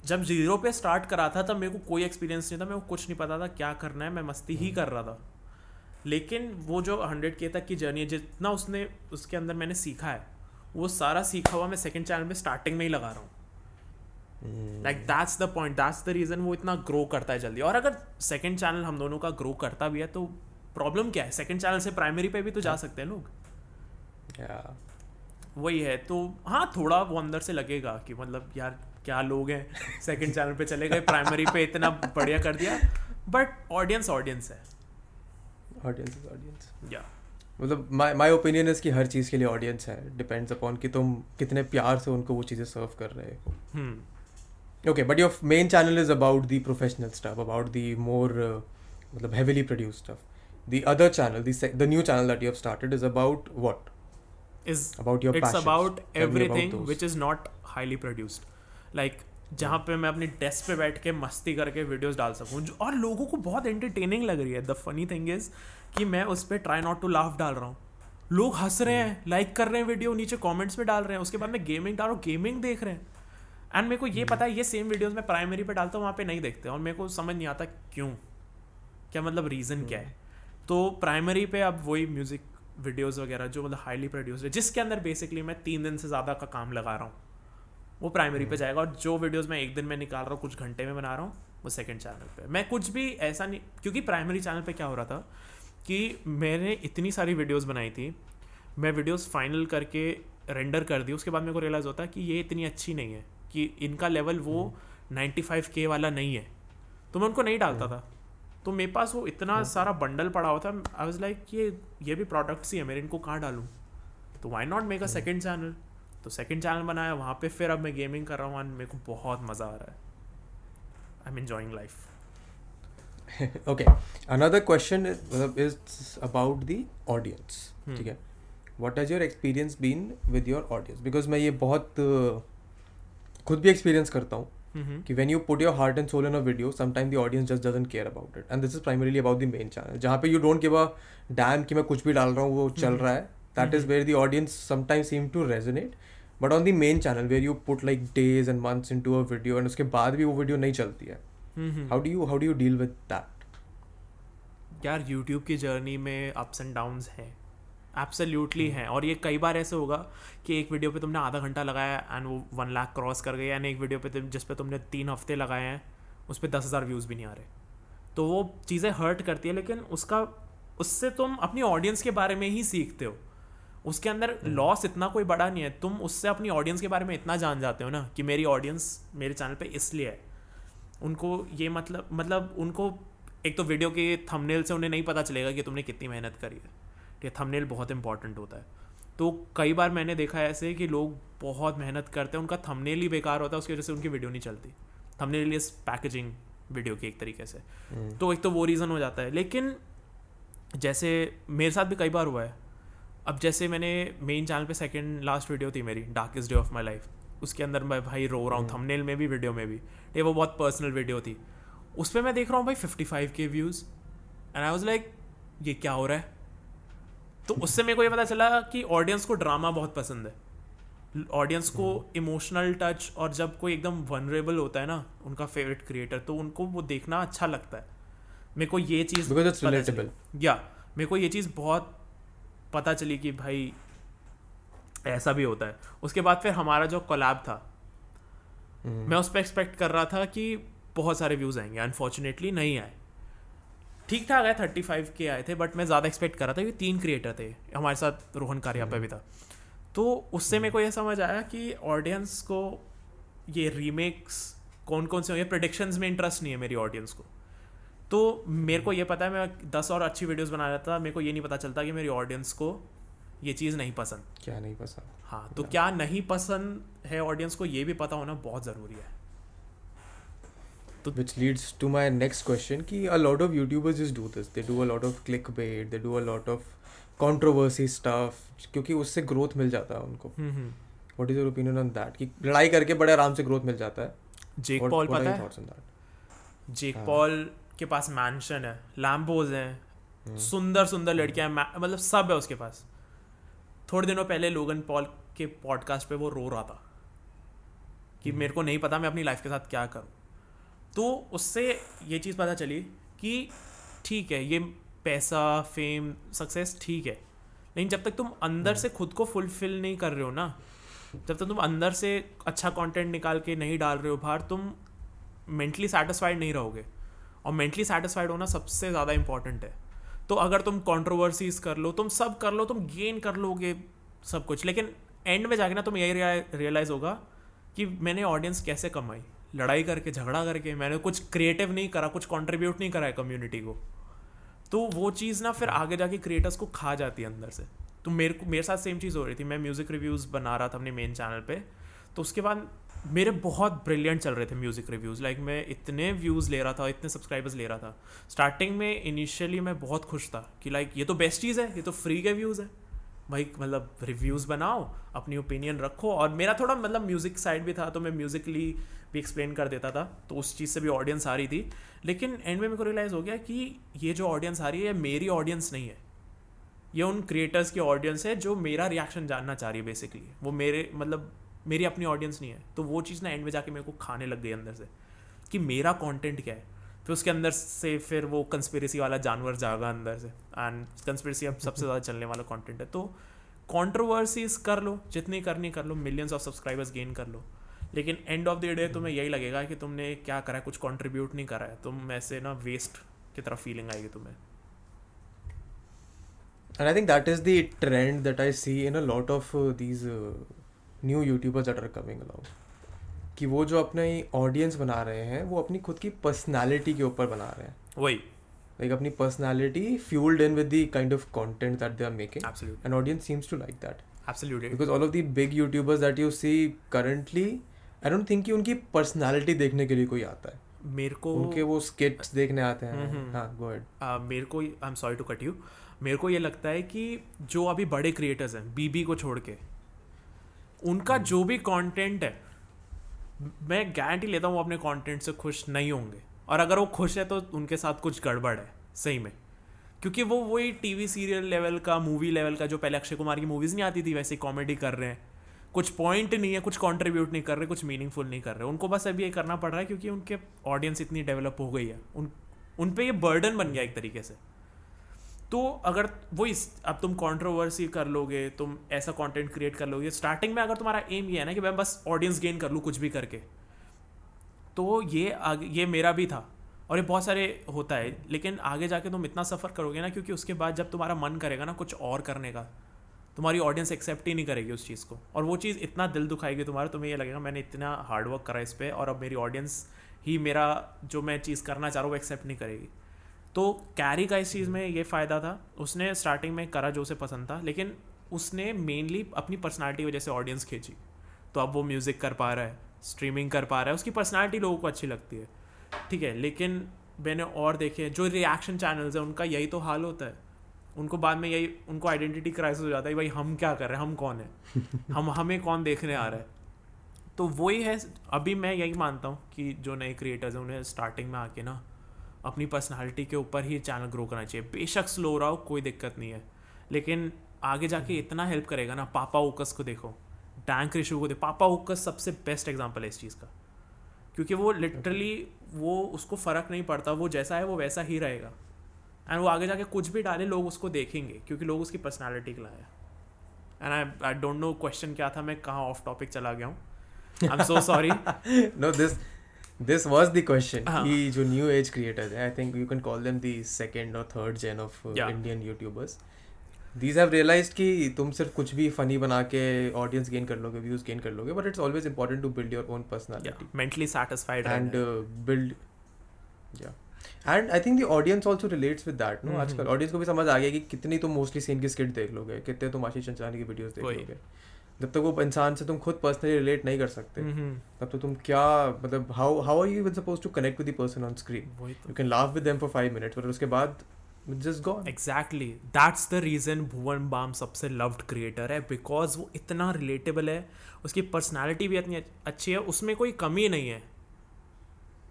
Speaker 3: जब ज़ीरो पे स्टार्ट करा था तब मेरे को कोई एक्सपीरियंस नहीं था मेरे को कुछ नहीं पता था क्या करना है मैं मस्ती ही हम्म। कर रहा था लेकिन वो जो हंड्रेड के तक की जर्नी है जितना उसने उसके अंदर मैंने सीखा है वो सारा सीखा हुआ मैं सेकेंड चैनल में स्टार्टिंग में ही लगा रहा हूँ like that's the point that's the reason वो इतना ग्रो करता है जल्दी और अगर सेकेंड चैनल हम दोनों का ग्रो करता भी है तो प्रॉब्लम क्या है सेकेंड चैनल से प्राइमरी पे भी तो जा हाँ। सकते हैं लोग वही है तो हाँ थोड़ा वो अंदर से लगेगा कि मतलब यार क्या लोग हैं सेकंड चैनल पे चले गए प्राइमरी पे इतना बढ़िया कर दिया बट ऑडियंस ऑडियंस है
Speaker 4: ऑडियंस ऑडियंस या मतलब माय माई ओपिनियन इसकी हर चीज़ के लिए ऑडियंस है डिपेंड्स अपॉन कि तुम कितने प्यार से उनको वो चीज़ें सर्व कर रहे हो okay but your main channel is about the professional stuff about the more मतलब heavily produce stuff the other channel the new channel that you have started is about what
Speaker 3: is about your it's passions. about everything about which is not highly produced like जहाँ पे मैं अपनी desk पे बैठ के मस्ती करके videos डाल सकूँ और लोगों को बहुत एंटरटेनिंग लग रही है द फनी थिंग इज कि मैं उस पर ट्राई नॉट टू लाफ डाल रहा हूँ लोग हंस रहे हैं लाइक hmm. कर रहे हैं वीडियो नीचे कमेंट्स में डाल रहे हैं उसके बाद मैं गेमिंग डाल रहा हूँ गेमिंग देख रहे हैं एंड मेरे को ये hmm. पता है ये सेम वीडियोज मैं प्राइमरी पर डालता हूँ वहाँ पर नहीं देखते और मेरे को समझ नहीं आता क्यों क्या मतलब रीज़न hmm. क्या है तो प्राइमरी पे अब वही म्यूज़िक वीडियोस वगैरह जो मतलब हाईली प्रोड्यूस है जिसके अंदर बेसिकली मैं तीन दिन से ज़्यादा का काम लगा रहा हूँ वो प्राइमरी पे हम्म। जाएगा और जो वीडियोस मैं एक दिन में निकाल रहा हूँ कुछ घंटे में बना रहा हूँ वो सेकंड चैनल पे मैं कुछ भी ऐसा नहीं क्योंकि प्राइमरी चैनल पे क्या हो रहा था कि मैंने इतनी सारी वीडियोस बनाई थी मैं वीडियोस फाइनल करके रेंडर कर दी उसके बाद मेरे को रियलाइज़ होता कि ये इतनी अच्छी नहीं है कि इनका लेवल वो नाइन्टी फाइव के वाला नहीं है तो मैं उनको नहीं डालता हम्म। था तो मेरे पास वो इतना हाँ। सारा बंडल पड़ा हुआ था आई वॉज लाइक ये ये भी प्रोडक्ट्स ही है मेरे इनको कहाँ डालूँ तो why not make a second channel तो सेकेंड चैनल बनाया वहाँ पे फिर अब मैं गेमिंग कर रहा हूँ एंड मेरे को बहुत मज़ा आ रहा है I am enjoying life
Speaker 4: okay another question मतलब इज अबाउट द ऑडियंस ठीक है what has your experience been with your audience because मैं ये बहुत खुद भी एक्सपीरियंस करता हूँ Mm-hmm. कि when you put your heart and soul in a video sometime the audience just doesn't care about it and this is primarily about the main channel जहाँ पे you don't give a damn कि मैं कुछ भी डाल रहा हूँ वो चल mm-hmm. रहा है that is where the audience sometime seem to resonate but on the main channel where you put like days and months in to a video and उसके बाद भी वो वीडियो नहीं चलती है how do you how do you deal with that
Speaker 3: यार YouTube की journey में अप्स एंड डाउन्स हैं एब्सोल्यूटली hmm. है और ये कई बार ऐसे होगा कि एक वीडियो पे तुमने आधा घंटा लगाया एंड वो वन लाख क्रॉस कर गई एंड एक वीडियो पे जिस पे तुमने तीन हफ्ते लगाए हैं उस पर दस हज़ार व्यूज़ भी नहीं आ रहे तो वो चीज़ें हर्ट करती है लेकिन उसका उससे तुम अपनी ऑडियंस के बारे में ही सीखते हो उसके अंदर लॉस hmm. इतना कोई बड़ा नहीं है तुम उससे अपनी ऑडियंस के बारे में इतना जान जाते हो ना कि मेरी ऑडियंस मेरे चैनल पे इसलिए है उनको ये मतलब मतलब उनको एक तो वीडियो के थंबनेल से उन्हें नहीं पता चलेगा कि तुमने कितनी मेहनत करी है ठीक है थंबनेल बहुत इंपॉर्टेंट होता है तो कई बार मैंने देखा है ऐसे कि लोग बहुत मेहनत करते हैं उनका थंबनेल ही बेकार होता है उसकी वजह से उनकी वीडियो नहीं चलती थंबनेल इज पैकेजिंग वीडियो की एक तरीके से हम्म। तो एक तो वो रीज़न हो जाता है लेकिन जैसे मेरे साथ भी कई बार हुआ है अब जैसे मैंने मेन चैनल पे सेकंड लास्ट वीडियो थी मेरी darkest day of my life उसके अंदर मैं भाई रो रहा हूँ थंबनेल हम्म। में भी वीडियो में भी ये वो बहुत पर्सनल वीडियो थी उस पर मैं देख रहा हूँ भाई फिफ्टी फाइव के views and I was like ये क्या हो रहा है तो उससे मेरे को ये पता चला कि ऑडियंस को ड्रामा बहुत पसंद है ऑडियंस को इमोशनल टच और जब कोई एकदम वनरेबल होता है ना उनका फेवरेट क्रिएटर तो उनको वो देखना अच्छा लगता है मेरे को ये चीज़ या मेरे को ये चीज़ बहुत पता चली कि भाई ऐसा भी होता है उसके बाद फिर हमारा जो कोलैब था हम्म। मैं उस पर एक्सपेक्ट कर रहा था कि बहुत सारे व्यूज़ आएंगे अनफॉर्चुनेटली नहीं आए ठीक ठाक आए थर्टी फाइव के आए थे बट मैं ज़्यादा एक्सपेक्ट कर रहा था क्योंकि तीन क्रिएटर थे हमारे साथ रोहन कारियापा भी था तो उससे मेरे को ये समझ आया कि ऑडियंस को ये रीमेक्स कौन कौन से होंगे प्रडिक्शंस में इंटरेस्ट नहीं है मेरी ऑडियंस को तो मेरे को ये पता है मैं दस और अच्छी वीडियोस बना रहा था मेरे को ये नहीं पता चलता कि मेरी ऑडियंस को ये चीज़ नहीं पसंद
Speaker 4: क्या नहीं पसंद
Speaker 3: हाँ तो क्या नहीं पसंद है ऑडियंस को ये भी पता होना बहुत ज़रूरी है
Speaker 4: तो which leads to my next question कि a lot of YouTubers is do this they do a lot of click bait they do a lot of controversy stuff क्योंकि उससे ग्रोथ मिल जाता है उनको what is your opinion on that कि लड़ाई करके बड़े आराम से ग्रोथ मिल जाता है जेक पॉल पता
Speaker 3: है जेक पॉल हाँ। के पास मैंशन है लैम्बोज हैं हम्म। सुंदर सुंदर हम्म। लड़कियाँ मतलब सब है उसके पास थोड़े दिनों पहले लोगन पॉल के पॉडकास्ट पे वो रो रहा था कि हम्म। मेरे को नहीं पता मैं अपनी लाइफ के साथ क्या करूँ तो उससे ये चीज़ पता चली कि ठीक है ये पैसा फेम सक्सेस ठीक है लेकिन जब तक तुम अंदर हम्म। से खुद को फुलफिल नहीं कर रहे हो ना जब तक तुम अंदर से अच्छा कंटेंट निकाल के नहीं डाल रहे हो बाहर तुम मेंटली सेटिस्फाइड नहीं रहोगे और मेंटली सेटिस्फाइड होना सबसे ज़्यादा इंपॉर्टेंट है तो अगर तुम कॉन्ट्रोवर्सीज कर लो तुम सब कर लो तुम गेन कर लोगे सब कुछ लेकिन एंड में जाके ना तुम यही रियलाइज़ होगा कि मैंने ऑडियंस कैसे कमाई लड़ाई करके झगड़ा करके मैंने कुछ क्रिएटिव नहीं करा कुछ कंट्रीब्यूट नहीं करा है कम्युनिटी को तो वो चीज़ ना फिर आगे जाके क्रिएटर्स को खा जाती है अंदर से तो मेरे को मेरे साथ सेम चीज़ हो रही थी मैं म्यूज़िक रिव्यूज़ बना रहा था अपने मेन चैनल पर तो उसके बाद मेरे बहुत ब्रिलियंट चल रहे थे म्यूज़िक रिव्यूज़ लाइक मैं इतने व्यूज़ ले रहा था इतने सब्सक्राइबर्स ले रहा था स्टार्टिंग में इनिशियली मैं बहुत खुश था कि लाइक ये तो बेस्ट चीज़ है ये तो फ्री के व्यूज़ है भाई मतलब रिव्यूज़ बनाओ अपनी ओपिनियन रखो और मेरा थोड़ा मतलब म्यूज़िक साइड भी था तो मैं म्यूज़िकली भी एक्सप्लेन कर देता था तो उस चीज़ से भी ऑडियंस आ रही थी लेकिन एंड में मेरे को रियलाइज़ हो गया कि ये जो ऑडियंस आ रही है ये मेरी ऑडियंस नहीं है ये उन क्रिएटर्स की ऑडियंस है जो मेरा रिएक्शन जानना चाह रही है बेसिकली वो मेरे मतलब मेरी अपनी ऑडियंस नहीं है तो वो चीज़ ना एंड में जाके मेरे को खाने लग गई अंदर से कि मेरा कॉन्टेंट क्या है फिर उसके अंदर से फिर वो कंस्पेरेसी वाला जानवर जाएगा अंदर से एंड कंस्पेरेसी अब सबसे ज़्यादा चलने वाला कॉन्टेंट है तो कॉन्ट्रोवर्सीज कर लो जितनी करनी कर लो मिलियंस ऑफ सब्सक्राइबर्स गेन कर लो लेकिन एंड ऑफ द डे तुम्हें यही लगेगा कि तुमने क्या करा है कुछ कंट्रीब्यूट नहीं करा है तुम ऐसे ना वेस्ट की तरफ फीलिंग आएगी तुम्हें and I think that is the trend that I see in a
Speaker 4: lot of these new YouTubers that are coming अलाउट कि वो जो अपनी ऑडियंस बना रहे हैं वो अपनी खुद की पर्सनालिटी के ऊपर बना रहे हैं वही लाइक अपनी personality fueled in with the kind of content that they are making absolutely and audience seems to like that absolutely because all of the big YouTubers that you see currently I don't think कि उनकी personality देखने के लिए कोई आता है मेरे को उनके वो स्किट्स देखने आते हैं हां गो अहेड मेरे को I am sorry to cut you मेरे को ये लगता है कि जो अभी बड़े क्रिएटर्स हैं बीबी को छोड़ के उनका hmm. जो भी कंटेंट है मैं गारंटी लेता हूँ वो अपने कॉन्टेंट से खुश नहीं होंगे और अगर वो खुश है तो उनके साथ कुछ गड़बड़ है सही में क्योंकि वो वही टी वी सीरियल लेवल का मूवी लेवल का जो पहले अक्षय कुमार की मूवीज़ नहीं आती थी वैसे कॉमेडी कर रहे हैं कुछ पॉइंट नहीं है कुछ कंट्रीब्यूट नहीं कर रहे कुछ मीनिंगफुल नहीं कर रहे उनको बस अभी ये करना पड़ रहा है क्योंकि उनके ऑडियंस इतनी डेवलप हो गई है उन उन पर ये बर्डन बन गया एक तरीके से तो अगर वो इस अब तुम कंट्रोवर्सी कर लोगे तुम ऐसा कंटेंट क्रिएट कर लोगे स्टार्टिंग में अगर तुम्हारा एम ये है ना कि मैं बस ऑडियंस गेन कर लूँ कुछ भी करके तो ये आगे ये मेरा भी था और ये बहुत सारे होता है लेकिन आगे जाके तुम इतना सफ़र करोगे ना क्योंकि उसके बाद जब तुम्हारा मन करेगा ना कुछ और करने का तुम्हारी ऑडियंस एक्सेप्ट ही नहीं करेगी उस चीज़ को और वो चीज़ इतना दिल दुखाएगी तुम्हारा तुम्हें ये लगेगा मैंने इतना हार्डवर्क करा इस पर और अब मेरी ऑडियंस ही मेरा जो मैं चीज़ करना चाह रहा हूँ वो एक्सेप्ट नहीं करेगी तो कैरी का इस चीज़ में ये फ़ायदा था उसने स्टार्टिंग में करा जो उसे पसंद था लेकिन उसने मेनली अपनी पर्सनैलिटी वजह से ऑडियंस खींची तो अब वो म्यूज़िक कर पा रहा है स्ट्रीमिंग कर पा रहा है उसकी पर्सनैलिटी लोगों को अच्छी लगती है ठीक है लेकिन मैंने और देखे जो रिएक्शन चैनल्स हैं उनका यही तो हाल होता है उनको बाद में यही उनको आइडेंटिटी क्राइसिस हो जाता है भाई हम क्या कर रहे हैं हम कौन है हम हमें कौन देखने आ रहा है तो वही है अभी मैं यही मानता हूँ कि जो नए क्रिएटर्स हैं उन्हें स्टार्टिंग में आके ना अपनी पर्सनालिटी के ऊपर ही चैनल ग्रो करना चाहिए बेशक स्लो रहा हो कोई दिक्कत नहीं है लेकिन आगे जाके हम्म। इतना हेल्प करेगा ना पापा ओकस को देखो टैंक रिशु को देखो पापा ओकस सबसे बेस्ट एग्जाम्पल है इस चीज़ का क्योंकि वो लिटरली वो उसको फ़र्क नहीं पड़ता वो जैसा है वो वैसा ही रहेगा एंड वो आगे जाके कुछ भी डाले लोग उसको देखेंगे क्योंकि लोग उसकी पर्सनैलिटी के लाए and I I don't know question क्या था मैं कहाँ ऑफ टॉपिक चला गया हूँ I am so sorry no this this was the question uh-huh. he जो new age creators I think you can call them the second or third gen of uh, yeah. Indian YouTubers these have realized कि तुम सिर्फ कुछ भी funny बना के audience gain कर लोगे views gain कर लोगे but it's always important to build your own personality yeah. mentally satisfied and uh, build yeah and I think the audience also relates with that no आजकल audience को भी समझ आ गया कि कितनी तुम मोस्टली सेन की स्किट देख लोगे कितने तुम आशीष चंचलानी की वीडियोस देख लोगे जब तक वो इंसान से तुम खुद पर्सनली रिलेट नहीं कर सकते तब तो तुम क्या मतलब how how are you even suppose to connect with the person on screen you can laugh with them for five minutes और उसके बाद
Speaker 5: just gone exactly that's the reason Bhuvan Bam सबसे लव्ड क्रिएटर है बिकॉज वो इतना रिलेटेबल है उसकी personality भी इतनी अच्छी है उसमें कोई कमी नहीं है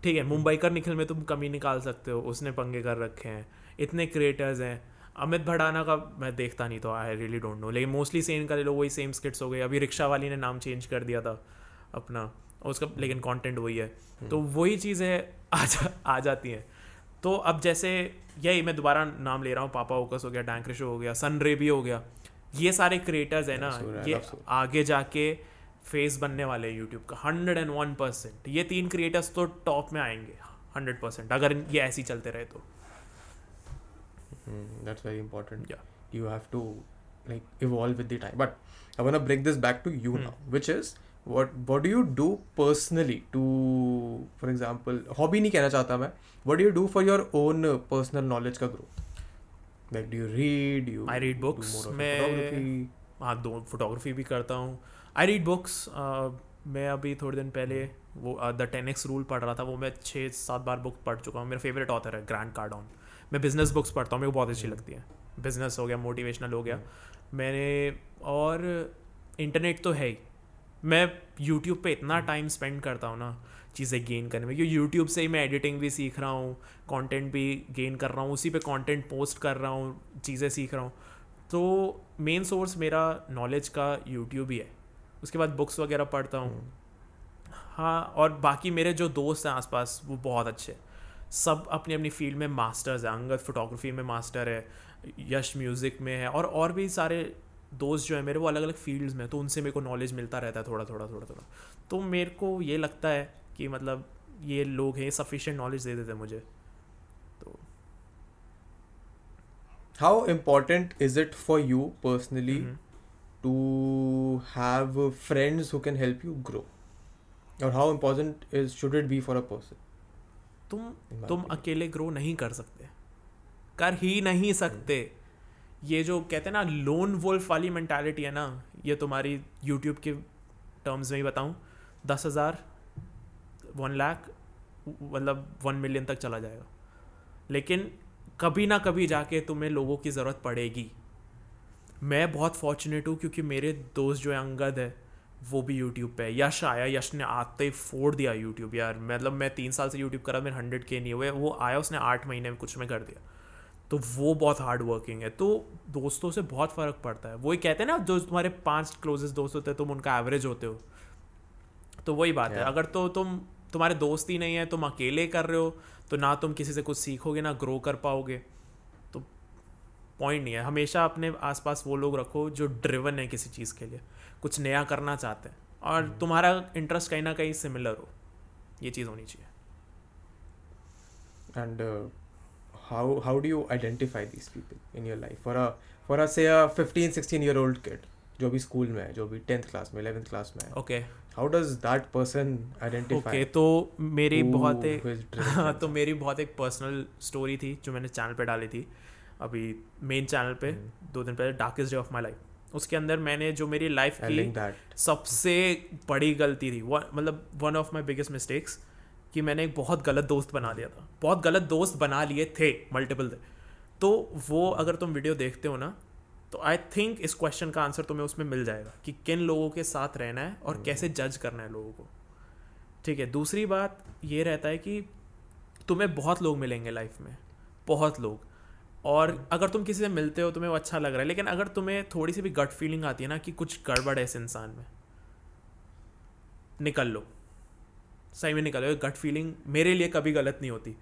Speaker 5: ठीक है मुंबई कर निखिल में तुम कमी निकाल सकते हो उसने पंगे कर रखे हैं इतने क्रिएटर्स हैं अमित भड़ाना का मैं देखता नहीं तो आई रियली डोंट नो लेकिन मोस्टली सेम का ले लो वही सेम स्किट्स हो गए अभी रिक्शा वाली ने नाम चेंज कर दिया था अपना उसका लेकिन कंटेंट वही है हम्म। तो वही चीज़ें आ जा आ जाती हैं तो अब जैसे यही मैं दोबारा नाम ले रहा हूँ पापा ओकस हो गया डैंक्रिश हो गया सन रेबी हो गया ये सारे क्रिएटर्स है ना ये आगे जाके फेस बनने वाले हैं यूट्यूब का हंड्रेड एंड वन परसेंट ये तीन क्रिएटर्स तो टॉप में आएंगे हंड्रेड परसेंट अगर ये ऐसे ही चलते रहे तो that's very important. Yeah. You have to like evolve with the time. But I want to break this back to you mm. now, which is what what do you do personally to for example hobby nahi kehna chahta main what do you do for your own personal knowledge ka growth like do you read do you I read books मैं हाँ दो photography भी करता हूँ I read books मैं अभी थोड़े दिन पहले वो द टेन एक्स रूल पढ़ रहा था वो मैं छः सात बार बुक पढ़ चुका हूँ मेरा फेवरेट ऑथर है ग्रैंड कार्डॉन मैं बिज़नेस बुक्स पढ़ता हूँ मेरे को बहुत अच्छी हम्म। लगती है बिज़नेस हो गया मोटिवेशनल हो गया हम्म। मैंने और इंटरनेट तो है ही मैं यूट्यूब पे इतना टाइम हम्म। स्पेंड करता हूँ ना चीज़ें गेन करने में क्योंकि यूट्यूब से ही मैं एडिटिंग भी सीख रहा हूँ कंटेंट भी गेन कर रहा हूँ उसी पे कंटेंट पोस्ट कर रहा हूँ चीज़ें सीख रहा हूँ तो मेन सोर्स मेरा नॉलेज का यूट्यूब ही है उसके बाद बुक्स वगैरह पढ़ता हूँ हाँ और बाकी मेरे जो दोस्त हैं आसपास वो बहुत अच्छे हैं सब अपनी अपनी फील्ड में मास्टर्स हैं अंगद फोटोग्राफी में मास्टर है यश म्यूज़िक में है और और भी सारे दोस्त जो है मेरे वो अलग अलग फील्ड्स में तो उनसे मेरे को नॉलेज मिलता रहता है थोड़ा थोड़ा थोड़ा थोड़ा तो मेरे को ये लगता है कि मतलब ये लोग हैं सफिशेंट नॉलेज दे देते मुझे तो how important is it for you personally to have friends who can help you grow और how important is should it be for a person तुम तुम अकेले ग्रो नहीं कर सकते कर ही नहीं सकते ये जो कहते हैं ना लोन वोल्फ वाली मैंटालिटी है ना ये तुम्हारी यूट्यूब के टर्म्स में ही बताऊँ दस हज़ार वन लाख मतलब वन मिलियन तक चला जाएगा लेकिन कभी ना कभी जाके तुम्हें लोगों की ज़रूरत पड़ेगी मैं बहुत फॉर्चुनेट हूँ क्योंकि मेरे दोस्त जो है अंगद है वो भी यूट्यूब पे यश आया यश ने आते ही फोड़ दिया यूट्यूब यार मतलब मैं तीन साल से यूट्यूब करा मेरे हंड्रेड के नहीं हुए वो आया उसने आठ महीने में कुछ में कर दिया तो वो बहुत हार्ड वर्किंग है तो दोस्तों से बहुत फ़र्क पड़ता है वही कहते हैं ना जो तुम्हारे पांच क्लोजेस्ट दोस्त होते हैं तुम उनका एवरेज होते हो तो वही बात yeah. है अगर तो तुम तुम्हारे दोस्त ही नहीं है तुम अकेले कर रहे हो तो ना तुम किसी से कुछ सीखोगे ना ग्रो कर पाओगे तो पॉइंट नहीं है हमेशा अपने आसपास वो लोग रखो जो ड्रिवन है किसी चीज़ के लिए कुछ नया करना चाहते हैं और हम्म। तुम्हारा इंटरेस्ट कहीं ना कहीं सिमिलर हो ये चीज़ होनी चाहिए
Speaker 6: and how how do you identify this people in your life for for a say fifteen sixteen year old kid जो भी स्कूल में है जो भी टेंथ क्लास में इलेवेंथ क्लास में
Speaker 5: okay
Speaker 6: how does that person identify okay
Speaker 5: तो, हाँ, तो मेरी बहुत एक तो मेरी बहुत एक पर्सनल स्टोरी थी जो मैंने चैनल पे डाली थी अभी मेन चैनल पे हम्म। दो दिन पहले darkest day of my life उसके अंदर मैंने जो मेरी लाइफ की सबसे बड़ी गलती थी मतलब one of my biggest mistakes कि मैंने एक बहुत गलत दोस्त बना लिया था बहुत गलत दोस्त बना लिए थे मल्टीपल तो वो अगर तुम वीडियो देखते हो ना तो आई थिंक इस क्वेश्चन का आंसर तुम्हें उसमें मिल जाएगा कि किन लोगों के साथ रहना है और mm-hmm. कैसे जज करना है लोगों को ठीक है दूसरी बात ये रहता है कि तुम्हें बहुत लोग मिलेंगे लाइफ में बहुत लोग और अगर तुम किसी से मिलते हो तुम्हें वो अच्छा लग रहा है लेकिन अगर तुम्हें थोड़ी सी भी गट फीलिंग आती है ना कि कुछ गड़बड़ है इस इंसान में निकल लो सही में निकल लो गट फीलिंग मेरे लिए कभी गलत नहीं होती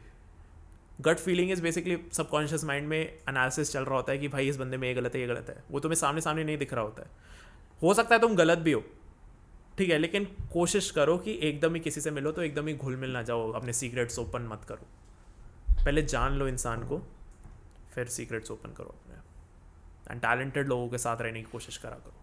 Speaker 5: gut feeling is basically subconscious mind में एनालिसिस चल रहा होता है कि भाई इस बंदे में ये गलत है ये गलत है वो तुम्हें सामने सामने नहीं दिख रहा होता है हो सकता है तुम गलत भी हो ठीक है लेकिन कोशिश करो कि एकदम ही किसी से मिलो तो एकदम ही घुल मिल ना जाओ अपने सीक्रेट्स ओपन मत करो पहले जान लो इंसान को फिर सीक्रेट्स ओपन करो अपने एंड टैलेंटेड लोगों के साथ रहने की कोशिश करा करो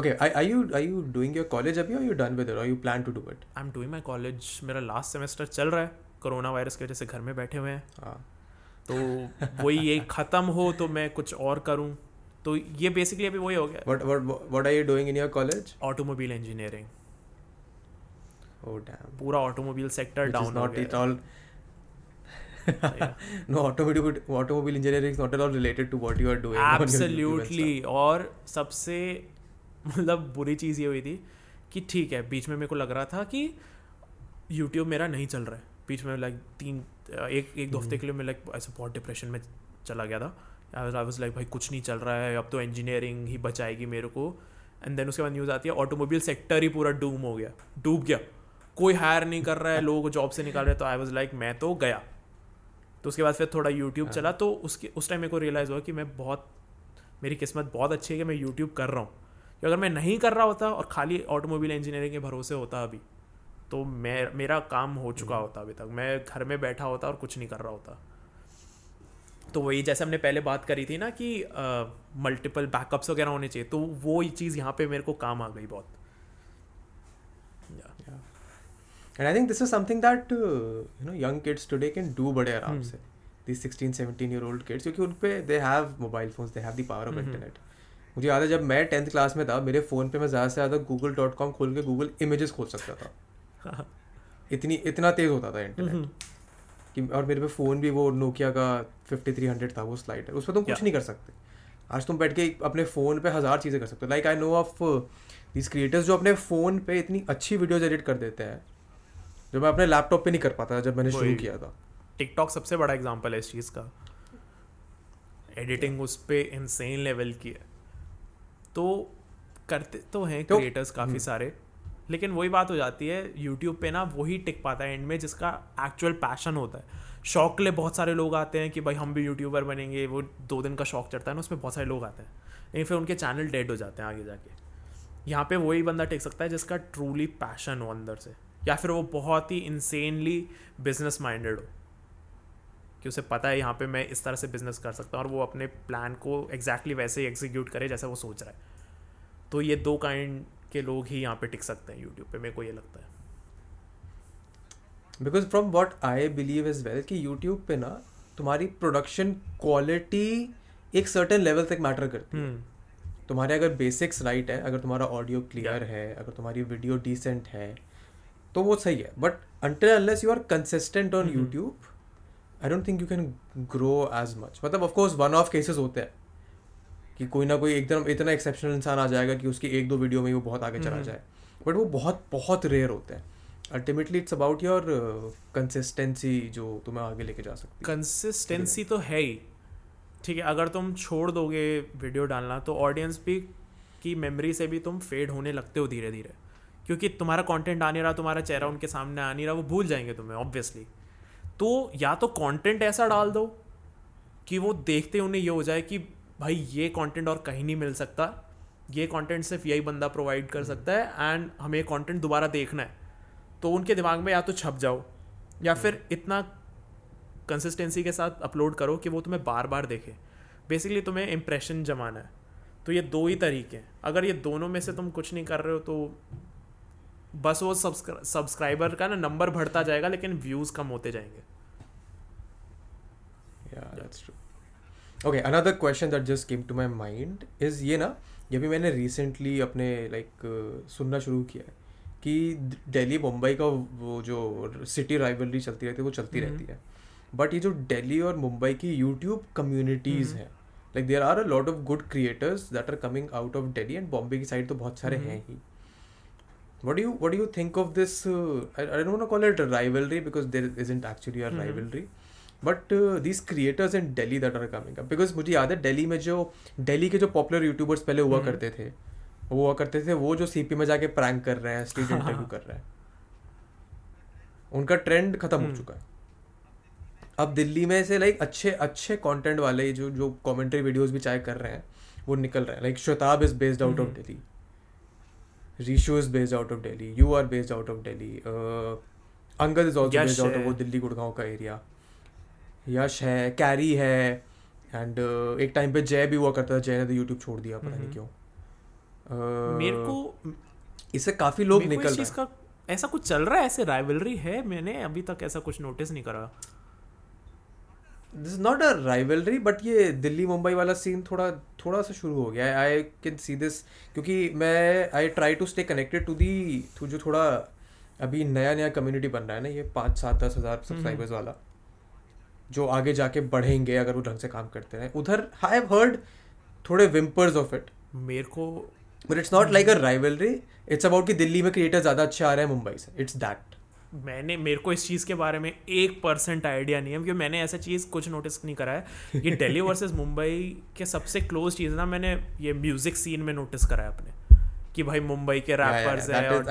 Speaker 5: okay I I you I you doing your college
Speaker 6: अभी और यू डन विद इट और you plan to do
Speaker 5: it I am doing my college मेरा लास्ट सेमेस्टर चल रहा है कोरोना वायरस की वजह से घर में बैठे हुए हैं हाँ। तो वही ये ख़त्म हो तो मैं कुछ और करूँ तो ये बेसिकली अभी वही हो गया what are you doing in your college automobile engineering पूरा automobile sector down not it all
Speaker 6: yeah. no
Speaker 5: और सबसे मतलब बुरी चीज़ ये हुई थी कि ठीक है बीच में मेरे को लग रहा था कि यूट्यूब मेरा नहीं चल रहा है बीच में लाइक तीन एक एक दो हफ्ते हम्म। के लिए मैं लाइक ऐसे बहुत डिप्रेशन में चला गया था आई वॉज लाइक भाई कुछ नहीं चल रहा है अब तो इंजीनियरिंग ही बचाएगी मेरे को एंड देन उसके बाद न्यूज़ आती है ऑटोमोबाइल सेक्टर ही पूरा डूम हो गया डूब गया कोई हायर नहीं कर रहा है लोग जॉब से निकाल रहे तो आई वॉज लाइक मैं तो गया तो उसके बाद फिर थोड़ा यूट्यूब हाँ। चला तो उसके उस टाइम मेरे को रियलाइज़ हुआ कि मैं बहुत मेरी किस्मत बहुत अच्छी है कि मैं यूट्यूब कर रहा हूँ क्योंकि अगर मैं नहीं कर रहा होता और खाली ऑटोमोबाइल इंजीनियरिंग के भरोसे होता अभी तो मैं मेरा काम हो चुका हम्म। होता अभी तक मैं घर में बैठा होता और कुछ नहीं कर रहा होता तो वही जैसे हमने पहले बात करी थी ना कि मल्टीपल बैकअप्स वगैरह होने चाहिए तो वो चीज़ यहाँ पे मेरे को काम आ गई बहुत
Speaker 6: and I think this is something that you know young kids today can do बड़े आराम hmm. से the sixteen seventeen year old kids क्योंकि उन पर they have mobile phone they have the power of internet मुझे याद है जब मैं टेंथ क्लास में था मेरे फ़ोन पे मैं ज़्यादा से ज़्यादा गूगल डॉट कॉम खोल के गूगल इमेजेस खोल सकता था इतनी इतना तेज़ होता था इंटरनेट hmm. कि और मेरे पे फ़ोन भी वो नोकिया का फिफ्टी थ्री हंड्रेड था वो स्लाइड है उस पर तुम कुछ नहीं कर सकते आज तुम बैठ के अपने फ़ोन पे हज़ार चीज़ें कर सकते हो like I know of this creators जो अपने फ़ोन पे इतनी अच्छी वीडियोज एडिट कर देते हैं जो मैं अपने लैपटॉप पे नहीं कर पाता जब मैंने शुरू किया था
Speaker 5: टिकटॉक सबसे बड़ा एग्जाम्पल है इस चीज़ का एडिटिंग उस पर इनसेन लेवल की है तो करते तो हैं क्रिएटर्स तो काफ़ी हम्म। सारे लेकिन वही बात हो जाती है यूट्यूब पे ना वही टिक पाता है एंड में जिसका एक्चुअल पैशन होता है शौक के लिए बहुत सारे लोग आते हैं कि भाई हम भी यूट्यूबर बनेंगे वो दो दिन का शौक चढ़ता है ना उसमें बहुत सारे लोग आते हैं लेकिन फिर उनके चैनल डेड हो जाते हैं आगे जाके यहाँ पे वही बंदा टिक सकता है जिसका ट्रूली पैशन हो अंदर से या फिर वो बहुत ही इंसेनली बिजनेस माइंडेड हो कि उसे पता है यहाँ पे मैं इस तरह से बिजनेस कर सकता हूँ और वो अपने प्लान को एग्जैक्टली exactly वैसे ही एग्जीक्यूट करे जैसा वो सोच रहा है तो ये दो काइंड के लोग ही यहाँ पे टिक सकते हैं यूट्यूब पे मेरे को ये लगता है
Speaker 6: because from what I believe is well कि यूट्यूब पे ना तुम्हारी प्रोडक्शन क्वालिटी एक सर्टन लेवल तक मैटर करती है hmm. तुम्हारे अगर बेसिक्स राइट है अगर तुम्हारा ऑडियो क्लियर yeah. है अगर तुम्हारी वीडियो डिसेंट है तो वो सही है but until unless you are consistent on YouTube I don't think you can grow as much मतलब ऑफकोर्स वन ऑफ केसेस होते हैं कि कोई ना कोई एकदम इतना एक्सेप्शनल इंसान आ जाएगा कि उसकी एक दो वीडियो में वो बहुत आगे चला mm-hmm. जाए बट वो बहुत बहुत रेयर होते हैं ultimately it's about your consistency जो तुम्हें आगे लेके जा सकती
Speaker 5: कंसिस्टेंसी तो है ही ठीक है अगर तुम छोड़ दोगे वीडियो डालना तो ऑडियंस भी की मेमोरी से भी तुम फेड होने लगते हो धीरे धीरे क्योंकि तुम्हारा कंटेंट आ नहीं रहा तुम्हारा चेहरा उनके सामने आ नहीं रहा वो भूल जाएंगे तुम्हें ऑब्वियसली तो या तो कंटेंट ऐसा डाल दो कि वो देखते उन्हें ये हो जाए कि भाई ये कंटेंट और कहीं नहीं मिल सकता ये कंटेंट सिर्फ यही बंदा प्रोवाइड कर हम्म। सकता है एंड हमें कंटेंट दोबारा देखना है तो उनके दिमाग में या तो छप जाओ या हम्म। फिर इतना कंसिस्टेंसी के साथ अपलोड करो कि वो तुम्हें बार बार देखे बेसिकली तुम्हें इम्प्रेशन जमाना है तो ये दो ही तरीके हैं अगर ये दोनों में से हम्म। तुम कुछ नहीं कर रहे हो तो बस वो सब्सक्राइबर का ना नंबर बढ़ता जाएगा लेकिन व्यूज कम होते जाएंगे okay another
Speaker 6: question that just came to my mind is ये ना ये भी मैंने रिसेंटली अपने लाइक like, सुनना शुरू किया है कि दिल्ली मुंबई का वो जो सिटी राइवलरी चलती रहती है वो चलती mm-hmm. रहती है बट ये जो दिल्ली और मुंबई की यूट्यूब कम्युनिटीज़ हम्म। हैं like there are a lot of good creators that are coming out of Delhi and Bombay की साइड तो बहुत सारे mm-hmm. हैं ही What do you what do you think of this? Uh, I, I don't want to call it a rivalry because there isn't actually a mm-hmm. rivalry. But this creators in Delhi that are coming up because मुझे याद है डेली में जो डेली के जो popular YouTubers पहले हुआ mm करते थे वो हुआ करते थे वो जो सी पी में जाके प्रैंक कर रहे हैं स्टेज इंटरव्यू कर रहे हैं उनका ट्रेंड खत्म mm हो चुका है अब दिल्ली में से लाइक अच्छे अच्छे कॉन्टेंट वाले जो जो कॉमेंट्री वीडियोज भी चाहे कर रहे हैं वो निकल रहे हैं like Shwetab is based out of Delhi रीशो is based out of Delhi you are based out of Delhi Angad is also based out of वो दिल्ली गुड़गांव का एरिया यश है कैरी है एंड uh, एक टाइम पे जय भी हुआ करता था जय ने तो यूट्यूब छोड़ दिया पता नहीं हम्म। क्यों uh, मेरे को इससे काफी लोग निकल
Speaker 5: रहे हैं ऐसा कुछ चल रहा है ऐसे राइवलरी है मैंने अभी तक ऐसा कुछ नोटिस नहीं करा
Speaker 6: this not a rivalry but ये दिल्ली मुंबई वाला सीन थोड़ा थोड़ा सा शुरू हो गया है आई कैन सी दिस क्योंकि मैं I try to stay connected to the through जो थोड़ा अभी नया नया कम्युनिटी बन रहा है ना ये पाँच सात दस हज़ार सब्सक्राइबर्स हम्म, हम्म। वाला जो आगे जाके बढ़ेंगे अगर वो ढंग से काम करते रहे उधर आई हैव हर्ड थोड़े विम्पर्स ऑफ इट
Speaker 5: मेरे को
Speaker 6: but it's not like a rivalry it's about कि दिल्ली में क्रिएटर ज़्यादा अच्छे आ रहे हैं मुंबई से इट्स दैट
Speaker 5: मैंने मेरे को इस चीज़ के बारे में एक परसेंट आइडिया नहीं है क्योंकि मैंने ऐसा चीज़ कुछ नोटिस नहीं करा है ये दिल्ली वर्सेस मुंबई के सबसे क्लोज चीज़ ना मैंने ये म्यूज़िक सीन में नोटिस करा है अपने कि भाई
Speaker 6: मुंबई के रैपर्स हैं और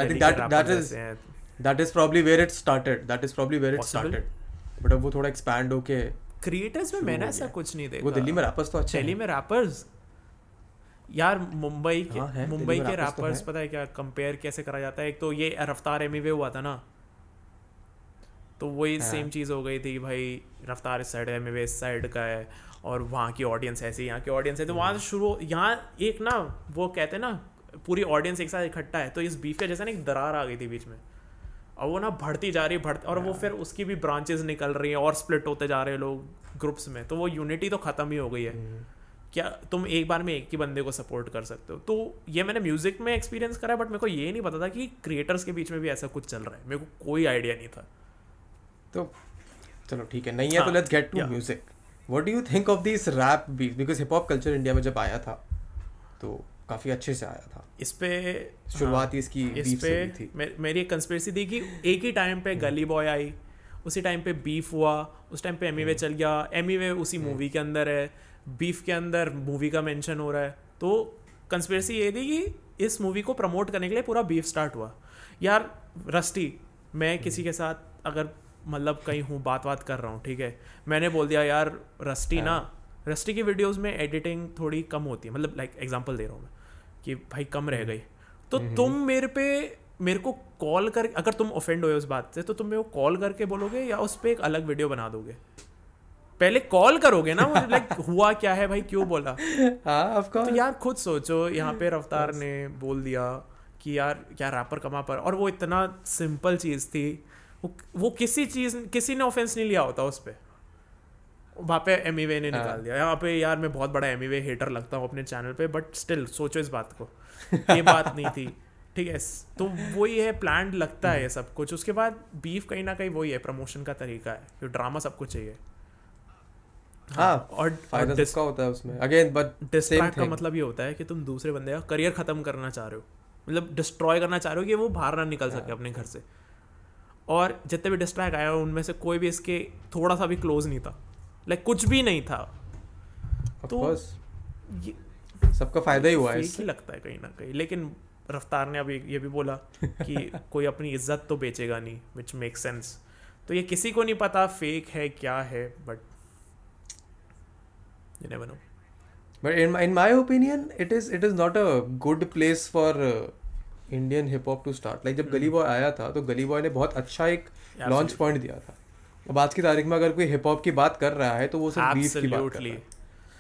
Speaker 6: that is probably where it started that is probably where it started but अब वो थोड़ा एक्सपैंड होके
Speaker 5: क्रिएटर्स में मैंने ऐसा कुछ नहीं देखा वो दिल्ली में रैपर्स तो अच्छे दिल्ली में रैपर्स यार मुंबई के हाँ मुंबई के रैपर्स तो पता है क्या कंपेयर कैसे करा जाता है एक तो ये रफ्तार एमवे हुआ था ना तो वही सेम हाँ। चीज़ हो गई थी भाई रफ्तार इस साइड है मेवे इस साइड का है और वहाँ की ऑडियंस ऐसी यहाँ की ऑडियंस है तो वहाँ हम्म। शुरू यहाँ एक ना वो कहते हैं ना पूरी ऑडियंस एक साथ इकट्ठा है तो इस बीफ का जैसा ना एक दरार आ गई थी बीच में और वो ना बढ़ती जा रही है और वो हाँ। फिर उसकी भी ब्रांचेस निकल रही हैं और स्प्लिट होते जा रहे हैं लोग ग्रुप्स में तो वो यूनिटी तो ख़त्म ही हो गई है हम्म। क्या तुम एक बार में एक ही बंदे को सपोर्ट कर सकते हो तो ये मैंने म्यूज़िक में एक्सपीरियंस करा बट मेरे को ये नहीं पता था कि क्रिएटर्स के बीच में भी ऐसा कुछ चल रहा है मेरे को कोई आइडिया नहीं था
Speaker 6: तो चलो ठीक है नहीं है तो let's get to music what do you think of this rap beat because hip hop culture India में जब आया था तो काफ़ी अच्छे से आया था
Speaker 5: इस पे
Speaker 6: शुरुआत हाँ, इसकी इस
Speaker 5: पे थी मे, मेरी एक कंस्पिरेसी थी कि एक ही टाइम पे गली हम्म। बॉय आई उसी टाइम पे बीफ हुआ उस टाइम पे एमी हम्म। वे चल गया एमी वे उसी मूवी हम्म। के अंदर है बीफ के अंदर मूवी का मेंशन हो रहा है तो कंस्पिरेसी ये थी कि इस मूवी को प्रमोट करने के लिए पूरा बीफ स्टार्ट हुआ यार रस्टी मैं किसी के साथ अगर मतलब कहीं हूँ बात बात कर रहा हूँ ठीक है मैंने बोल दिया यार रस्टी ना रस्टी हाँ। की वीडियोस में एडिटिंग थोड़ी कम होती है मतलब लाइक एग्जांपल दे रहा हूँ मैं कि भाई कम रह हम्म। गई तो हम्म, हम्म, तुम मेरे पे मेरे को कॉल कर अगर तुम ऑफेंड हुए उस बात से तो तुम मेरे को कॉल करके बोलोगे या उस पर एक अलग वीडियो बना दोगे पहले कॉल करोगे ना मुझे लाइक हुआ क्या है भाई क्यों बोला हाँ तो यार खुद सोचो यहाँ पे रफ्तार ने बोल दिया कि यार क्या रैपर कमा पर और वो इतना सिंपल चीज़ थी वो, किसी चीज़ किसी ने ऑफेंस नहीं लिया होता उस पर वहाँ पे एम ने निकाल हाँ। दिया यहाँ पे यार मैं बहुत बड़ा एम हेटर लगता हूँ अपने चैनल पे बट स्टिल सोचो इस बात को ये बात नहीं थी ठीक है तो वही है प्लान लगता है सब कुछ उसके बाद बीफ कहीं ना कहीं वही है प्रमोशन का तरीका है जो ड्रामा सब कुछ चाहिए हाँ, हाँ और फायदा इसका होता है उसमें अगेन बट डिस्ट्रैक्ट का मतलब ये होता है कि तुम दूसरे बंदे का करियर खत्म करना चाह रहे हो मतलब डिस्ट्रॉय करना चाह रहे हो कि वो बाहर ना निकल हाँ। सके अपने घर से और जितने भी डिस्ट्रैक्ट आया उनमें से कोई भी इसके थोड़ा सा भी क्लोज नहीं था लाइक like, कुछ भी नहीं था
Speaker 6: तो तो सबका फायदा
Speaker 5: ही
Speaker 6: हुआ है
Speaker 5: ही लगता है कहीं ना कहीं लेकिन रफ्तार ने अभी ये भी बोला कि कोई अपनी इज्जत तो बेचेगा नहीं विच मेक सेंस तो ये किसी को नहीं पता फेक है क्या है but
Speaker 6: but in in opinion it is it is not a good place for Indian hip hop to start like जब hmm. गली बॉय आया था तो गली बॉय ने बहुत अच्छा एक लॉन्च पॉइंट दिया था अब आज की तारीख में अगर कोई हिप हॉप की बात कर रहा है तो वो सिर्फ बीफ की बात कर रहा है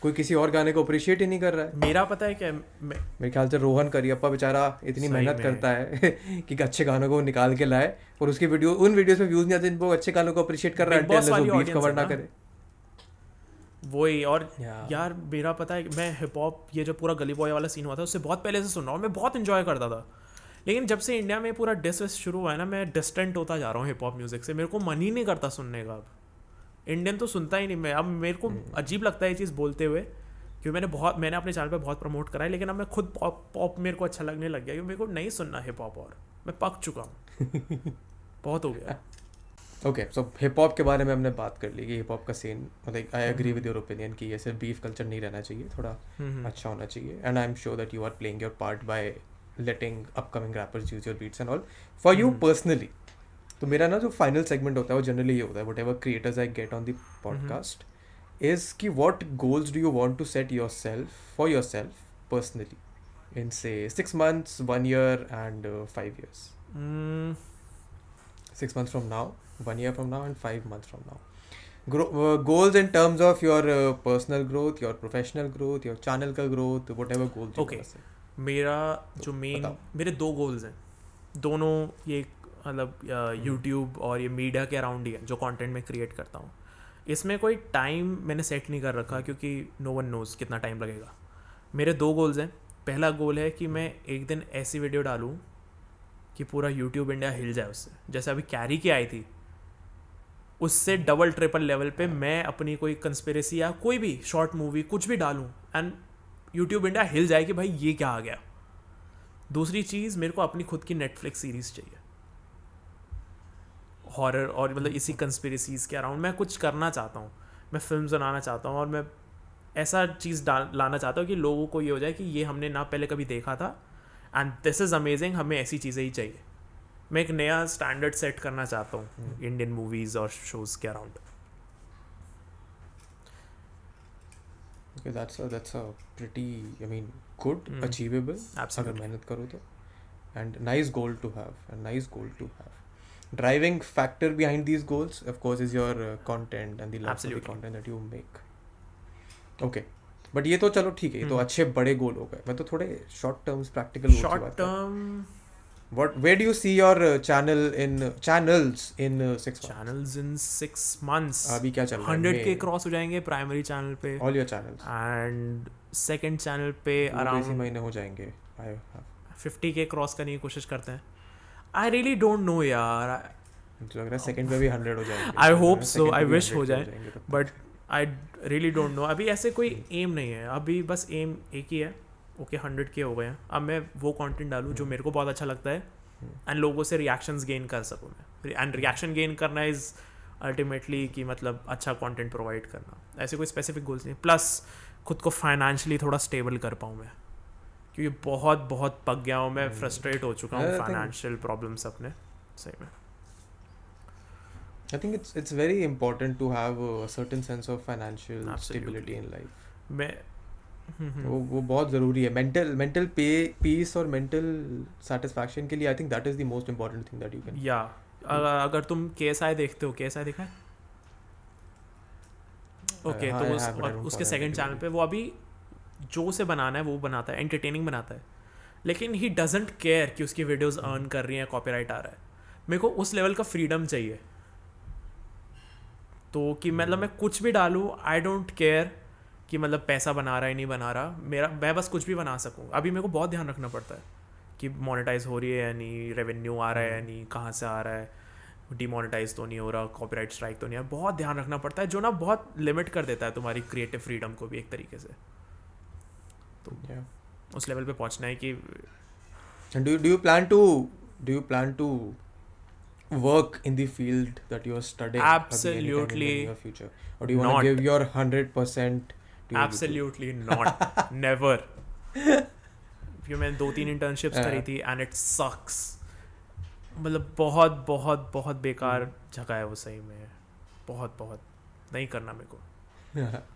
Speaker 6: कोई किसी और गाने को अप्रिशिएट ही नहीं कर रहा है
Speaker 5: मेरा पता है क्या मे...
Speaker 6: मेरे ख्याल से रोहन करियप्पा बेचारा इतनी मेहनत करता है कि अच्छे गानों को निकाल के लाए और उसकी वीडियो उन वीडियोस में व्यूज नहीं आते जिनको अच्छे गानों को अप्रिशिएट कर
Speaker 5: रहा है बीफ कवर ना करे वही और yeah. यार मेरा पता है मैं हिप हॉप ये जो पूरा गली बॉय वाला सीन हुआ था उससे बहुत पहले से सुन रहा हूँ मैं बहुत इन्जॉय करता था लेकिन जब से इंडिया में पूरा डिस शुरू हुआ है ना मैं डिस्टेंट होता जा रहा हूँ हिप हॉप म्यूज़िक से मेरे को मन ही नहीं करता सुनने का अब इंडियन तो सुनता ही नहीं मैं अब मेरे को हम्म। अजीब लगता है ये चीज़ बोलते हुए क्योंकि मैंने बहुत मैंने अपने चैनल पर बहुत प्रमोट करा है लेकिन अब मैं खुद पॉप पॉप मेरे को अच्छा लगने लग गया क्योंकि मेरे को नहीं सुनना हिप हॉप और मैं पक चुका हूँ बहुत हो गया
Speaker 6: ओके सो हिप हॉप के बारे में हमने बात कर ली कि हिप हॉप का सीन मतलब I agree with your opinion कि ये सिर्फ बीफ कल्चर नहीं रहना चाहिए थोड़ा हम्म, हम्म। अच्छा होना चाहिए and I am sure that you are playing your part by letting upcoming rappers use your beats and all for you hmm. personally तो मेरा ना जो फाइनल सेगमेंट होता है वो जनरली ये होता है whatever creators I get on the podcast is कि what goals do you want to set yourself for yourself personally in से six months one year and five years six months from now one year from now and five months from now goals in terms of your uh, personal growth, your professional growth, your channel growth, whatever
Speaker 5: goals. Okay. You मेरा जो main मेरे दो goals हैं दोनों ये मतलब YouTube हम्म। और ये मीडिया के अराउंड ही है जो कंटेंट मैं क्रिएट करता हूँ इसमें कोई टाइम मैंने सेट नहीं कर रखा क्योंकि नो वन नोज़ कितना टाइम लगेगा मेरे दो गोल्स हैं पहला गोल है कि मैं एक दिन ऐसी वीडियो डालूँ कि पूरा यूट्यूब इंडिया हिल जाए उससे जैसे अभी कैरी की आई थी उससे डबल ट्रिपल लेवल पे हाँ। मैं अपनी कोई कंस्पेरेसी या कोई भी शॉर्ट मूवी कुछ भी डालूँ एंड यूट्यूब इंडिया हिल जाए कि भाई ये क्या आ गया दूसरी चीज़ मेरे को अपनी खुद की नेटफ्लिक्स सीरीज़ चाहिए हॉरर और मतलब इसी कंस्पिरसीज के अराउंड मैं कुछ करना चाहता हूँ मैं फिल्म बनाना चाहता हूँ और मैं ऐसा चीज़ डाल लाना चाहता हूँ कि लोगों को ये हो जाए कि ये हमने ना पहले कभी देखा था एंड दिस इज़ अमेजिंग हमें ऐसी चीज़ें ही चाहिए मैं एक नया स्टैंडर्ड सेट करना चाहता हूँ इंडियन हम्म। मूवीज़ और शोज़ के अराउंड क्योंकि that's a that's a pretty I mean good
Speaker 6: achievable अगर मेहनत करो तो and nice goal to have and nice goal to have driving factor behind these goals of course is your content and the love content that you make okay but ये तो चलो ठीक है ये तो hmm. अच्छे बड़े गोल हो गए मैं तो थोड़े short terms practical short term What? Where do you see your uh, channel in channels in uh, six months? Channels
Speaker 5: in six months. abhi kya chal raha है? Hundred के cross ho jayenge primary channel pe All your channels. And second channel pe Two around. इसी महीने हो जाएंगे. Fifty 50k cross karne ki koshish karte hain I really don't know यार. lag raha है second पे भी hundred हो जाएंगे. I hope so. I wish ho jaye But I really don't know. abhi aise koi aim nahi hai abhi bas aim ek hi hai okay hundred के हो गए हैं अब मैं वो कंटेंट डालूँ जो हम्म। मेरे को बहुत अच्छा लगता है एंड हम्म। लोगों से रिएक्शंस गेन कर सकूँ मैं एंड रिएक्शन गेन करना इज़ अल्टीमेटली कि मतलब अच्छा कॉन्टेंट प्रोवाइड करना ऐसे कोई स्पेसिफिक गोल्स नहीं प्लस खुद को फाइनेंशियली थोड़ा स्टेबल कर पाऊँ मैं क्योंकि बहुत बहुत पक गया हूँ मैं फ्रस्ट्रेट हम्म। हो चुका हूँ फाइनेंशियल प्रॉब्लम्स अपने सही में
Speaker 6: I think it's it's very important to have a certain sense of financial Absolutely. stability in life. मैं Mm-hmm. वो वो बहुत ज़रूरी है मेंटल मेंटल पे पीस और मेंटल सेटिस्फैक्शन के लिए I think that is the most important thing that you can
Speaker 5: या अगर तुम के एस आई देखते हो के एस आई देखा है ओके uh, हाँ, तो उस, और उसके सेकंड चैनल पे वो अभी जो से बनाना है वो बनाता है एंटरटेनिंग बनाता है लेकिन ही डजेंट केयर कि उसकी वीडियोस अर्न hmm. कर रही हैं कॉपीराइट आ रहा है मेरे को उस लेवल का फ्रीडम चाहिए तो कि मतलब hmm. मैं कुछ भी डालूँ आई डोंट केयर कि मतलब पैसा बना रहा है नहीं बना रहा मेरा मैं बस कुछ भी बना सकूँ अभी मेरे को बहुत ध्यान रखना पड़ता है कि मोनेटाइज हो रही है या नहीं रेवेन्यू आ रहा है या हम्म। नहीं कहाँ से आ रहा है डिमोनेटाइज तो नहीं हो रहा कॉपीराइट स्ट्राइक तो नहीं है बहुत ध्यान रखना पड़ता है जो ना बहुत लिमिट कर देता है तुम्हारी क्रिएटिव फ्रीडम को भी एक तरीके से तो yeah. उस
Speaker 6: लेवल पे पहुंचना है कि do do plan to do you plan to work in the field that you are studying
Speaker 5: absolutely in your future or do you want to give your 100% absolutely not never ये मैंने दो तीन internships करी थी and it sucks मतलब बहुत बहुत बहुत बेकार जगह है वो सही में बहुत बहुत नहीं करना
Speaker 6: मेरे को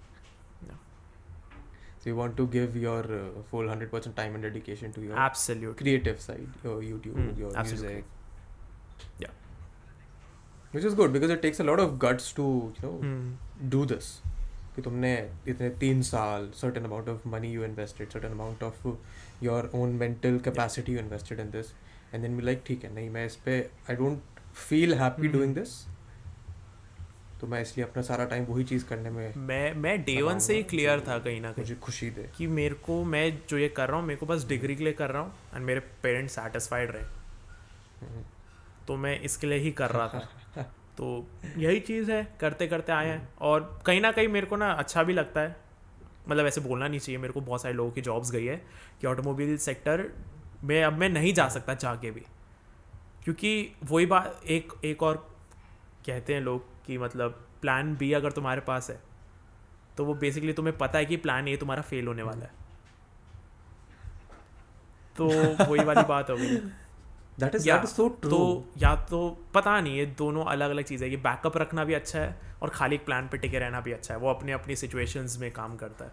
Speaker 6: So you want to give your uh, full hundred percent time and dedication to your absolute creative side, your YouTube, mm, your absolutely. music. Yeah, which is good because it takes a lot of guts to you know mm. do this. कि तुमने इतने तीन साल certain amount of money you invested certain amount of your own mental capacity you invested in this and then me like ठीक है नहीं मैं इस पर I don't feel happy doing this तो मैं इसलिए अपना सारा टाइम वही चीज़ करने में
Speaker 5: मैं मैं डे वन से ही क्लियर था कहीं ना कहीं मुझे
Speaker 6: खुशी दे
Speaker 5: कि मेरे को मैं जो ये कर रहा हूँ मेरे को बस डिग्री के लिए कर रहा हूँ एंड मेरे पेरेंट्स सेटिस्फाइड रहे हम्म। तो मैं इसके लिए ही कर रहा था तो यही चीज़ है करते करते आए हैं और कहीं ना कहीं मेरे को ना अच्छा भी लगता है मतलब ऐसे बोलना नहीं चाहिए मेरे को बहुत सारे लोगों की जॉब्स गई है कि ऑटोमोबाइल सेक्टर में अब मैं नहीं जा सकता जाके भी क्योंकि वही बात एक एक और कहते हैं लोग कि मतलब प्लान बी अगर तुम्हारे पास है तो वो बेसिकली तुम्हें पता है कि प्लान ए तुम्हारा फेल होने वाला है तो वही वाली बात होगी
Speaker 6: that is that is so true तो
Speaker 5: या तो पता नहीं ये दोनों अलग अलग चीजें ये बैकअप रखना भी अच्छा है और खाली एक प्लान पे टिके रहना भी अच्छा है वो अपने अपनी सिचुएशंस में काम करता है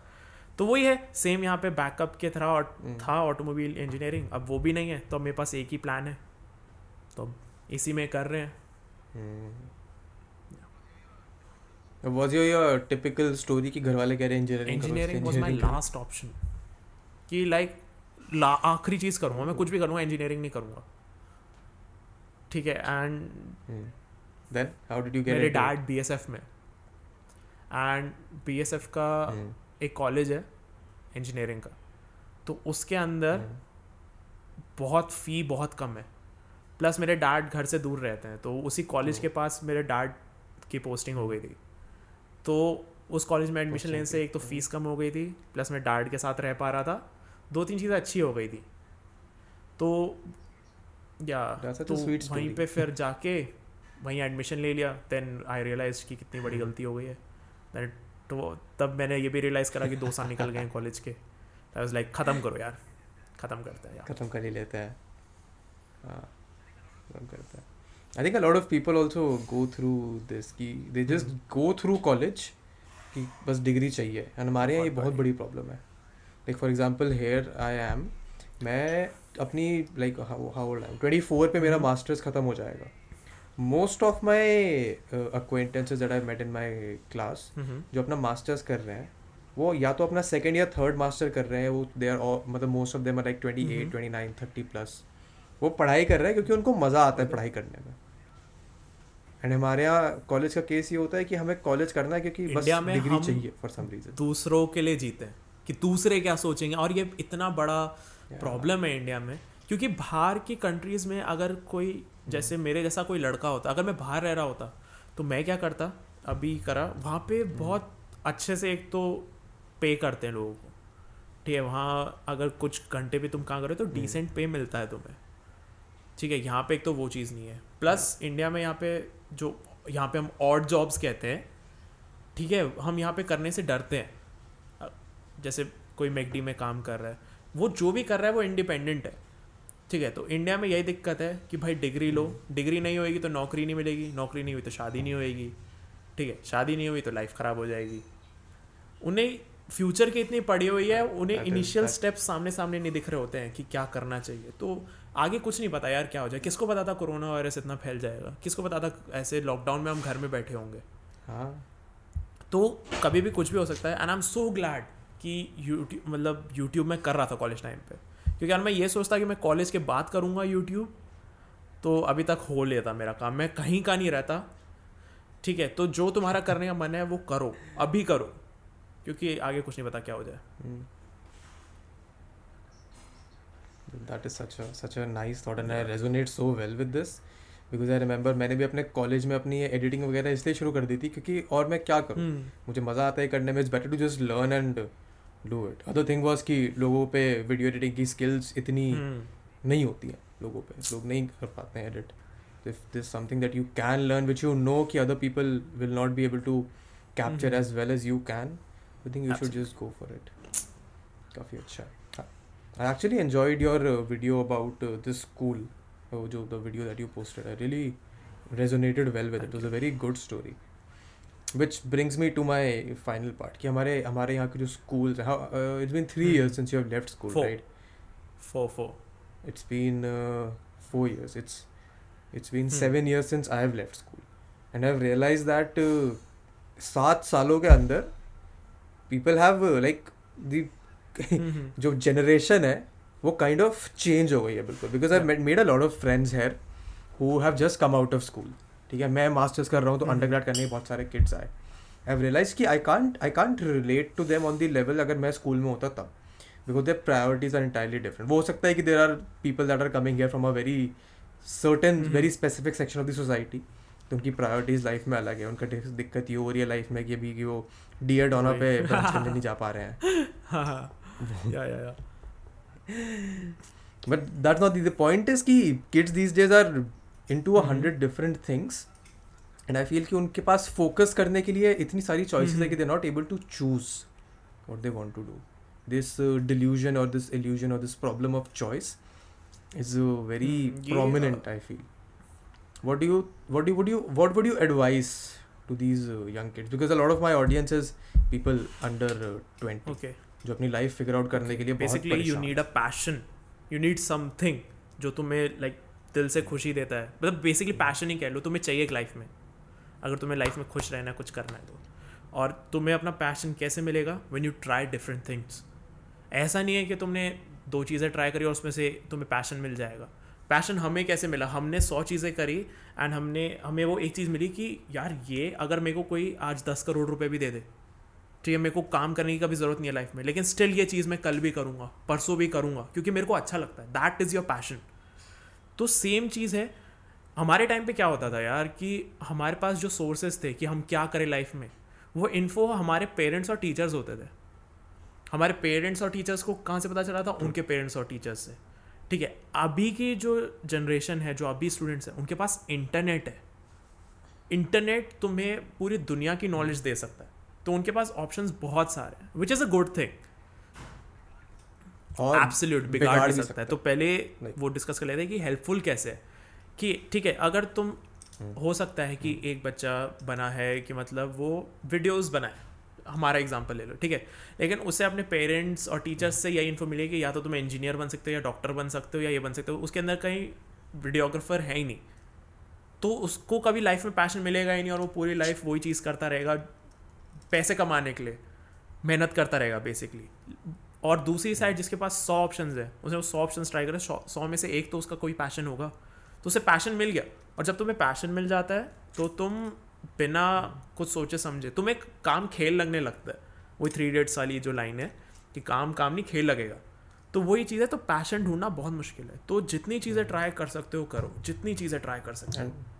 Speaker 5: तो वही है सेम यहाँ पे बैकअप के तरह और hmm. था ऑटोमोबाइल इंजीनियरिंग अब वो भी नहीं है तो मेरे पास एक ही प्लान है तो इसी में कर रहे हैं was your your typical story कि घर वाले कह रहे हैं engineering engineering was my last option कि लाइक आखिरी चीज़ करूँगा मैं कुछ भी करूँगा इंजीनियरिंग नहीं करूँगा ठीक है and
Speaker 6: then how did you get मेरे
Speaker 5: डैड बीएसएफ में एंड बीएसएफ का hmm. एक कॉलेज है इंजीनियरिंग का तो उसके अंदर hmm. बहुत फी बहुत कम है प्लस मेरे डैड घर से दूर रहते हैं तो उसी कॉलेज के hmm. पास मेरे डैड की पोस्टिंग हो गई थी तो उस कॉलेज में एडमिशन लेने से एक तो फीस कम हो गई थी प्लस मैं डैड के साथ रह पा रहा था दो तीन चीज़ें अच्छी हो गई थी तो या तो वहीं पे फिर जाके वहीं एडमिशन ले लिया देन आई रियलाइज कि कितनी बड़ी hmm. गलती हो गई है तो तब मैंने ये भी रियलाइज़ करा कि दो साल निकल गए कॉलेज के आई वॉज लाइक ख़त्म करो यार ख़त्म करते हैं
Speaker 6: ख़त्म कर ही लेते हैं I think a lot of people also go through this की they just go through college कि बस डिग्री चाहिए एंड हमारे यहाँ ये बहुत बड़ी प्रॉब्लम है like for example here I am मैं अपनी like how old I twenty four पे मेरा मास्टर्स hmm. ख़त्म हो जाएगा most of my acquaintances that I met in my class जो अपना मास्टर्स कर रहे हैं वो या तो अपना सेकेंड या थर्ड मास्टर कर रहे हैं वो दे आर मतलब most of them are like twenty eight twenty nine thirty plus वो पढ़ाई कर रहे हैं क्योंकि उनको मज़ा आता है पढ़ाई करने में एंड हमारे यहाँ कॉलेज का केस ये होता है कि हमें कॉलेज करना है क्योंकि बस डिग्री चाहिए फॉर सम रीज़न
Speaker 5: दूसरों के लिए जीते हैं कि दूसरे क्या सोचेंगे और ये इतना बड़ा प्रॉब्लम है इंडिया में क्योंकि बाहर की कंट्रीज़ में अगर कोई जैसे मेरे जैसा कोई लड़का होता अगर मैं बाहर रह रहा होता तो मैं क्या करता अभी करा वहाँ पे हम्म। बहुत अच्छे से एक तो पे करते हैं लोगों को ठीक है वहाँ अगर कुछ घंटे भी तुम काम करो तो डिसेंट हम्म। पे मिलता है तुम्हें ठीक है यहाँ पे एक तो वो चीज़ नहीं है प्लस हम्म। इंडिया में यहाँ पे जो यहाँ पे हम ऑड जॉब्स कहते हैं ठीक है हम यहाँ पे करने से डरते हैं जैसे कोई मैकडी में काम कर रहा है वो जो भी कर रहा है वो इंडिपेंडेंट है ठीक है तो इंडिया में यही दिक्कत है कि भाई डिग्री लो डिग्री नहीं होएगी तो नौकरी नहीं मिलेगी नौकरी नहीं हुई तो शादी नहीं होएगी ठीक है शादी नहीं हुई तो लाइफ ख़राब हो जाएगी उन्हें फ्यूचर की इतनी पड़ी हुई है उन्हें इनिशियल स्टेप्स सामने सामने नहीं दिख रहे होते हैं कि क्या करना चाहिए तो आगे कुछ नहीं पता यार क्या हो जाए किसको पता था कोरोना वायरस इतना फैल जाएगा किसको पता था ऐसे लॉकडाउन में हम घर में बैठे होंगे हाँ तो कभी भी कुछ भी हो सकता है and I am so glad कि यूट्यूब मतलब यूट्यूब में कर रहा था कॉलेज टाइम पे क्योंकि यार मैं ये सोचता कि मैं कॉलेज के बाद करूँगा यूट्यूब तो अभी तक हो लेता मेरा काम मैं कहीं का नहीं रहता ठीक है तो जो तुम्हारा करने का मन है वो करो अभी करो क्योंकि आगे कुछ नहीं पता क्या हो
Speaker 6: जाए that is such such a nice thought and I resonate so well with this because I remember मैंने भी अपने कॉलेज में अपनी एडिटिंग वगैरह इसलिए शुरू कर दी थी क्योंकि और मैं क्या करूँ hmm. मुझे मज़ा आता है करने में it's better to just learn and do it other thing was कि लोगों पे वीडियो एडिटिंग की स्किल्स इतनी hmm. नहीं होती हैं लोगों पे लोग नहीं कर पाते हैं edit if this something that you can learn which you know कि other people will not be able to capture as well as you can I think you should just go for it काफ़ी अच्छा है I actually enjoyed your video about this school जो the video that you posted I really resonated well with it was a very good story which brings me to my final part कि हमारे हमारे यहाँ के जो school it's been three year since you have left school right four four it's been four years it's it's been seven years since I have left school and I have realise that सात सालों के अंदर people have like the जो generation है वो kind of change हो गई है बिल्कुल because I made a lot of friends here who have just come out of school ठीक है मैं मास्टर्स कर रहा हूँ तो अंडरग्राड हम्म। करने के बहुत सारे किड्स आए आई रियलाइज कि I can't I can't relate to them on the level अगर मैं स्कूल में होता तब because their priorities are entirely different वो हो सकता है कि there are people that are coming here from a very certain very specific section of the society तो उनकी प्रायोरिटीज लाइफ में अलग है उनका दिक्कत ये हो रही है लाइफ में कि अभी कि वो डियर डोना पे करने नहीं जा पा रहे हैं but that not the point is कि kids these days are in to hundred different things and I feel कि उनके पास फोकस करने के लिए इतनी सारी चॉइसेस है कि they not able to choose what they want to do this delusion और दिस एल्यूजन और this problem of choice is very prominent I feel what do what do would you what would you advice to these young kids because a lot of my audience is people under
Speaker 5: twenty under uh,
Speaker 6: जो अपनी life figure out करने के लिए
Speaker 5: basically you need a passion you need something जो तुम्हें like like, दिल से खुशी देता है मतलब बेसिकली पैशन ही कह लो तुम्हें चाहिए एक लाइफ में अगर तुम्हें लाइफ में खुश रहना है कुछ करना है तो और तुम्हें अपना पैशन कैसे मिलेगा when you try different things ऐसा नहीं है कि तुमने दो चीज़ें ट्राई करी और उसमें से तुम्हें पैशन मिल जाएगा पैशन हमें कैसे मिला हमने सौ चीज़ें करी एंड हमने हमें वो एक चीज़ मिली कि यार ये अगर मेरे को कोई आज दस करोड़ रुपए भी दे दे ठीक है मेरे को काम करने की कभी ज़रूरत नहीं है लाइफ में लेकिन स्टिल ये चीज़ मैं कल भी करूँगा परसों भी करूँगा क्योंकि मेरे को अच्छा लगता है दैट इज़ योर पैशन तो सेम चीज़ है हमारे टाइम पे क्या होता था यार कि हमारे पास जो सोर्सेज थे कि हम क्या करें लाइफ में वो इन्फो हमारे पेरेंट्स और टीचर्स होते थे हमारे पेरेंट्स और टीचर्स को कहाँ से पता चला था उनके पेरेंट्स और टीचर्स से ठीक है अभी की जो जनरेशन है जो अभी स्टूडेंट्स हैं उनके पास इंटरनेट है इंटरनेट तुम्हें पूरी दुनिया की नॉलेज दे सकता है तो उनके पास ऑप्शंस बहुत सारे हैं which is a good thing और एब्सोल्यूट बिगाड़ भी सकता है तो पहले वो डिस्कस कर लेते हैं कि हेल्पफुल कैसे है कि ठीक है अगर तुम हम्म। हो सकता है कि हम्म। एक बच्चा बना है कि मतलब वो वीडियोस बनाए हमारा एग्जाम्पल ले लो ठीक है लेकिन उससे अपने पेरेंट्स और टीचर्स से यही इन्फो मिली कि या तो तुम इंजीनियर बन सकते हो या डॉक्टर बन सकते हो या ये बन सकते हो उसके अंदर कहीं वीडियोग्राफर है ही नहीं तो उसको कभी लाइफ में पैशन मिलेगा ही नहीं और वो पूरी लाइफ वही चीज़ करता रहेगा पैसे कमाने के लिए मेहनत करता रहेगा बेसिकली और दूसरी साइड जिसके पास सौ ऑप्शन है उसने वो सौ ऑप्शन ट्राई करे सौ में से एक तो उसका कोई पैशन होगा तो उसे पैशन मिल गया और जब तुम्हें पैशन मिल जाता है तो तुम बिना कुछ सोचे समझे तुम एक काम खेल लगने लगता है वही थ्री डेट्स वाली जो लाइन है कि काम काम नहीं खेल लगेगा तो वही चीज़ है तो पैशन ढूंढना बहुत मुश्किल है तो जितनी चीज़ें ट्राई हम्म। कर सकते हो करो जितनी चीज़ें ट्राई कर सकते हो हम्म।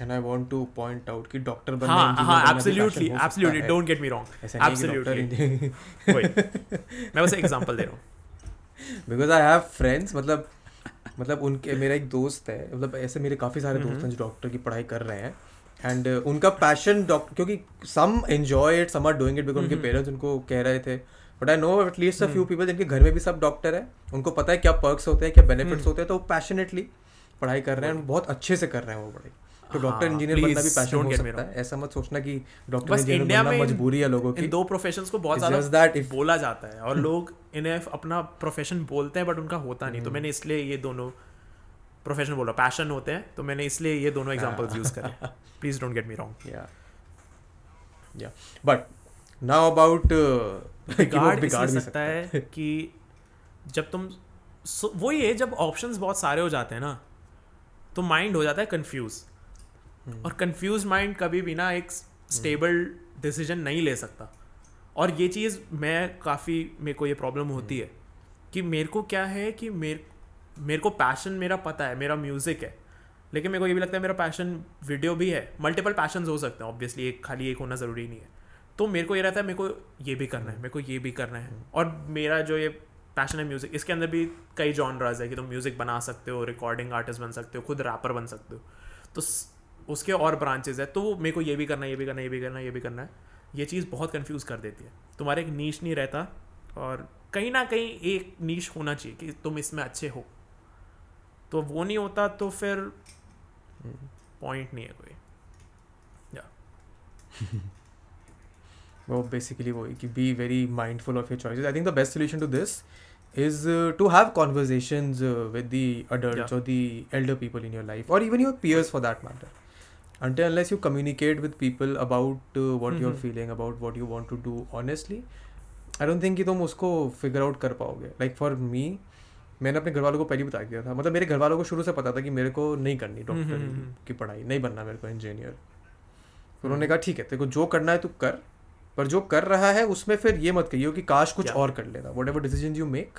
Speaker 6: and I want to point out कि
Speaker 5: डॉक्टर बनना हाँ हाँ absolutely absolutely don't get me wrong absolutely मैं बस एग्जांपल दे रहा हूँ बिकॉज आई हैव फ्रेंड्स मतलब मतलब
Speaker 6: उनके मेरा एक दोस्त है मतलब ऐसे मेरे काफ़ी सारे दोस्त हम्म। हैं जो डॉक्टर की पढ़ाई कर रहे हैं एंड uh, उनका पैशन डॉक्टर क्योंकि some enjoy it some are doing it because उनके पेरेंट्स हम्म। उनको कह रहे थे but I know at least a few people जिनके घर में भी सब डॉक्टर है उनको पता है क्या पर्क्स होते हैं क्या बेनिफिट्स हम्म। होते हैं तो वो पैशनेटली पढ़ाई कर रहे हैं बहुत अच्छे से कर रहे हैं वो पढ़ाई तो डॉक्टर इंजीनियर बनना भी पैशन हो सकता है ऐसा मत सोचना कि
Speaker 5: डॉक्टर इंजीनियर बनना मजबूरी है लोगों की दो प्रोफेशंस को बहुत ज़्यादा बोला जाता है और लोग इन्हें अपना प्रोफेशन बोलते हैं बट उनका होता नहीं तो hmm. मैंने इसलिए ये दोनों प्रोफेशन बोला पैशन होते हैं तो मैंने इसलिए ये दोनों एग्जाम्पल्स यूज़ करें please don't get me wrong
Speaker 6: but now about
Speaker 5: बिगाड़ सकता है कि जब तुम वो ये जब ऑप्शंस बहुत सारे हो जाते हैं ना तो माइंड हो जाता है कंफ्यूज हम्म। और कंफ्यूज माइंड कभी भी ना एक स्टेबल हम्म। डिसीजन नहीं ले सकता और ये चीज़ मैं काफ़ी मेरे को ये प्रॉब्लम हम्म। होती है कि मेरे को क्या है कि मेरे मेरे को पैशन मेरा पता है मेरा म्यूज़िक है लेकिन मेरे को ये भी लगता है मेरा पैशन वीडियो भी है मल्टीपल पैशन हो सकते हैं ऑब्वियसली एक खाली एक होना ज़रूरी नहीं है तो मेरे को ये रहता है मेरे को ये भी करना है मेरे को ये भी करना है और मेरा जो ये पैशन है म्यूज़िक इसके अंदर भी कई जॉनराज है कि तुम म्यूज़िक बना सकते हो रिकॉर्डिंग आर्टिस्ट बन सकते हो खुद रैपर बन सकते हो तो उसके और ब्रांचेज है तो वो मेरे को ये भी करना ये भी करना ये भी करना ये भी करना है ये चीज़ बहुत कन्फ्यूज़ कर देती है तुम्हारा एक नीच नहीं रहता और कहीं ना कहीं एक नीच होना चाहिए कि तुम इसमें अच्छे हो तो वो नहीं होता तो फिर पॉइंट नहीं है कोई वो बेसिकली वो कि be very mindful of your choices I think the best solution to this is to have conversation with the elder people in your life और even people in for life matter until unless you communicate with people about uh, what mm-hmm. you're feeling about what you want to do honestly I don't think कि तुम उसको figure out कर पाओगे like for me मैंने अपने घर वालों को पहले बता दिया था मतलब मेरे घर वालों को शुरू से पता था कि मेरे को नहीं करनी डॉक्टर mm-hmm, mm-hmm. की पढ़ाई नहीं बनना मेरे को इंजीनियर तो mm-hmm. उन्होंने कहा ठीक है तेरे को जो करना है तू कर पर जो कर रहा है उसमें फिर ये मत कहियो कि काश कुछ yeah. और कर लेता whatever decision you make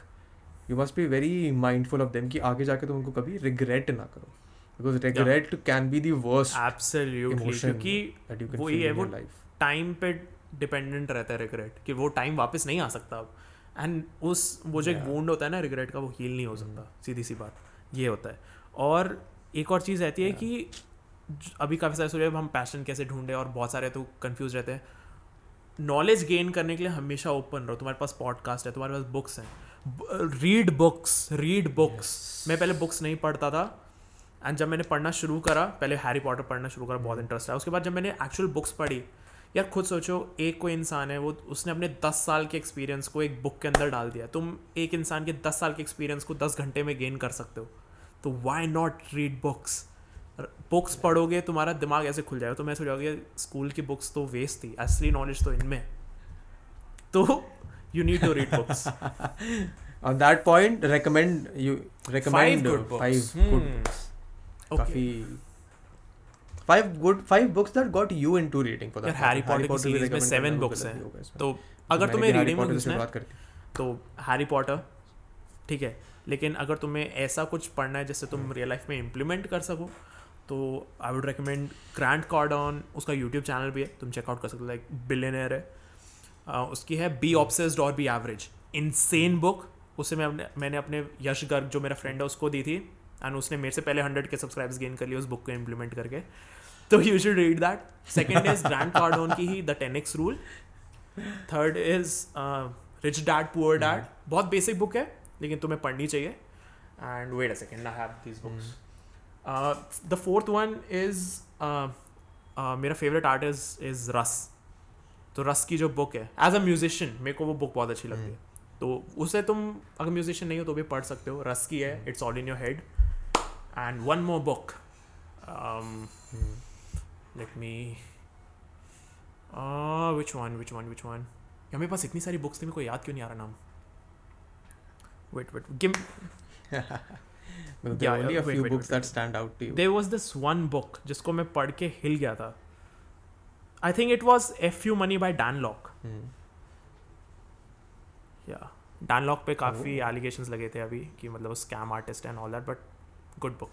Speaker 5: you must be very mindful of them कि आगे जाके तुम उनको कभी रिग्रेट ना करो because regret can be the worst absolutely वो ये वो टाइम पे डिपेंडेंट रहता है रिग्रेट कि वो टाइम वापस नहीं आ सकता अब एंड उस वो जो एक वोंड होता है ना रिग्रेट का वो हील नहीं हो सकता सीधी सी बात ये होता है और एक और चीज़ रहती है कि अभी काफ़ी सारे सोचे हम पैशन कैसे ढूंढे और बहुत सारे तो कन्फ्यूज रहते हैं नॉलेज गेन करने के लिए हमेशा ओपन रहो तुम्हारे पास पॉडकास्ट है तुम्हारे पास बुक्स हैं रीड बुक्स रीड बुक्स मैं पहले बुक्स नहीं पढ़ता था एंड जब मैंने पढ़ना शुरू करा पहले हैरी पॉटर पढ़ना शुरू करा बहुत इंटरेस्ट आया उसके बाद जब मैंने एक्चुअल बुक्स पढ़ी यार खुद सोचो एक कोई इंसान है वो उसने अपने दस साल के एक्सपीरियंस को एक बुक के अंदर डाल दिया तुम एक इंसान के दस साल के एक्सपीरियंस को दस घंटे में गेन कर सकते हो तो why not read books books पढ़ोगे तुम्हारा दिमाग ऐसे खुल जाएगा तो मैं सोचा स्कूल की बुक्स तो वेस्ट थी असली नॉलेज तो इनमें तो you need to read books on that point recommend you recommend five good books काफी five good five books that got you into reading for that Harry Potter की series में seven books हैं तो अगर तुम्हें रीडिंग में तो Harry Potter ठीक है लेकिन अगर तुम्हें ऐसा कुछ पढ़ना है जिससे तुम रियल हम्म। लाइफ में इम्प्लीमेंट कर सको तो I would recommend Grant Cardone उसका यूट्यूब चैनल भी है तुम चेकआउट कर सकते हो लाइक बिलियनर है उसकी है बी ऑब्सेस्ड और बी एवरेज इनसेन बुक उसे मैं अपने मैंने अपने यश गर्ग जो मेरा फ्रेंड है उसको दी थी एंड उसने मेरे से पहले हंड्रेड के सब्सक्राइब्स गेन कर लिए उस बुक को इम्प्लीमेंट करके तो you should read that second is Grant Cardone की ही the ten X rule third is rich dad poor dad बहुत बेसिक बुक है लेकिन तुम्हें पढ़नी चाहिए and wait a second I have these books the fourth one is मेरा favourite artist is Russ तो रस की जो बुक है एज अ म्यूजिशियन मेरे को वो बुक बहुत अच्छी लगती mm-hmm. है तो उसे तुम अगर म्यूजिशियन नहीं हो तो भी पढ़ सकते हो रस की है it's all in your head and one more book. Um, mm. Let me. Uh, which one? Which one? Which one? या मेरे पास इतनी सारी बुक्स थी मेरे को याद क्यों नहीं आ रहा नाम wait wait gimme Well, there yeah, only a wait, few wait, books wait, that stand out to you. There was this one book जिसको मैं पढ़ के हिल गया था I think it was F you money by Dan lock या Dan lock पे काफ़ी एलिगेशन लगे थे अभी कि मतलब scam artist and all that but good book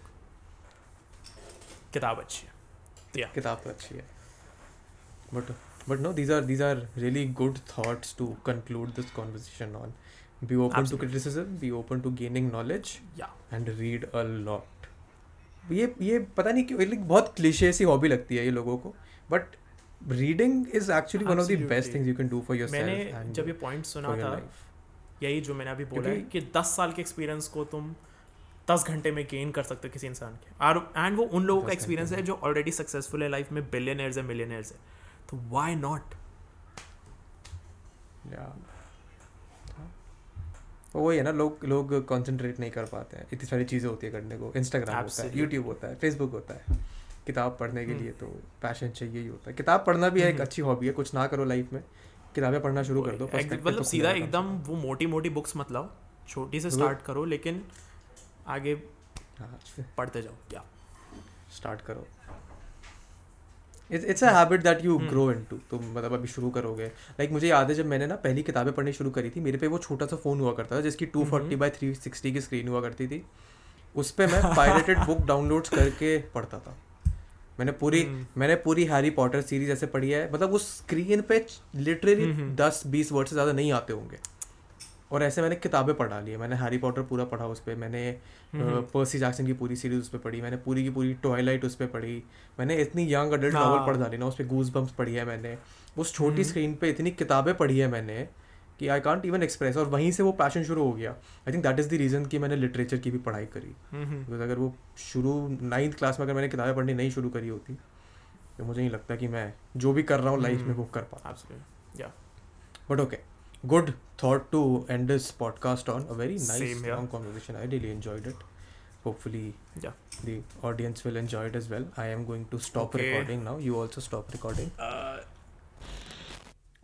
Speaker 5: किताब अच्छी है तो या किताब तो अच्छी है but but no these are these are really good thoughts to conclude this conversation on be open to criticism be open to gaining knowledge and read a lot ये ये पता नहीं क्यों लाइक बहुत क्लिशे सी हॉबी लगती है ये लोगों को but reading is actually one of the best things you can do for your मैंने जब ये पॉइंट सुना था यही जो मैंने अभी बोला है कि दस साल के एक्सपीरियंस को तुम दस घंटे में गेन कर सकते हो किसी इंसान के और एंड वो उन लोगों का एक्सपीरियंस है जो ऑलरेडी सक्सेसफुल है लाइफ में बिलियनर्स है मिलियनर्स है तो वाई नॉट वो वही है ना लोग लोग कंसंट्रेट नहीं कर पाते हैं इतनी सारी चीज़ें होती है करने को इंस्टाग्राम होता है यूट्यूब होता है फेसबुक होता है किताब पढ़ने के हम्म। लिए तो पैशन चाहिए ही होता है किताब पढ़ना भी है एक हम्म। अच्छी हॉबी है कुछ ना करो लाइफ में किताबें पढ़ना शुरू कर दो मतलब सीधा एकदम वो मोटी मोटी बुक्स मतलब छोटी से स्टार्ट करो लेकिन आगे हाँ, पढ़ते जाओ क्या स्टार्ट करो it's a habit that you grow into तुम मतलब अभी शुरू करोगे लाइक मुझे याद है जब मैंने ना पहली किताबें पढ़नी शुरू करी थी मेरे पे वो छोटा सा फ़ोन हुआ करता था जिसकी two forty by three sixty की स्क्रीन हुआ करती थी उस पर मैं पायरेटेड बुक डाउनलोड्स करके पढ़ता था मैंने पूरी हम्म। मैंने पूरी हैरी पॉटर सीरीज ऐसे पढ़ी है मतलब उस स्क्रीन पे लिटरली हम्म, हम्म। दस बीस वर्ड से ज़्यादा नहीं आते होंगे और ऐसे मैंने किताबें पढ़ा ली है मैंने हैरी पॉटर पूरा पढ़ा उस पर मैंने पर्सी हम्म, जैक्सन हम्म। की पूरी सीरीज उस पर पढ़ी मैंने पूरी की पूरी टॉयलाइट उस पर पढ़ी मैंने इतनी यंग अडल्ट नॉवल पढ़ डाली ना उस पर गूज बम्स पढ़ी है मैंने उस छोटी स्क्रीन हम्म। पर इतनी किताबें पढ़ी है मैंने कि आई कॉन्ट इवन एक्सप्रेस और वहीं से वो पैशन शुरू हो गया I think that is the reason कि मैंने लिटरेचर की भी पढ़ाई करी बिकॉज अगर वो शुरू नाइन्थ क्लास में अगर मैंने किताबें पढ़नी नहीं शुरू करी होती तो मुझे नहीं लगता कि मैं जो भी कर रहा हूँ लाइफ में वो कर पाऊँ but okay good thought to end this podcast on. A very nice long conversation. I really enjoyed it. Hopefully, yeah, the audience will enjoy it as well. I am going to stop okay. recording now. You also stop recording. Uh,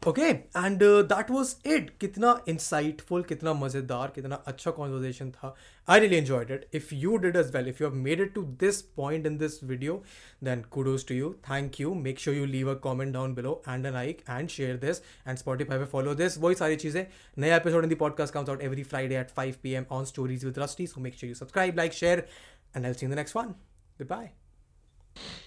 Speaker 5: okay and that was it कितना insightful कितना मज़ेदार कितना अच्छा conversation था I really enjoyed it if you did as well if you have made it to this point in this video then kudos to you thank you make sure you leave a comment down below and a like and share this and Spotify पे follow this वही सारी चीज़ें नया episode in the podcast comes out every Friday at five P M on Stories with Rusty so make sure you subscribe like share and I see the next one bye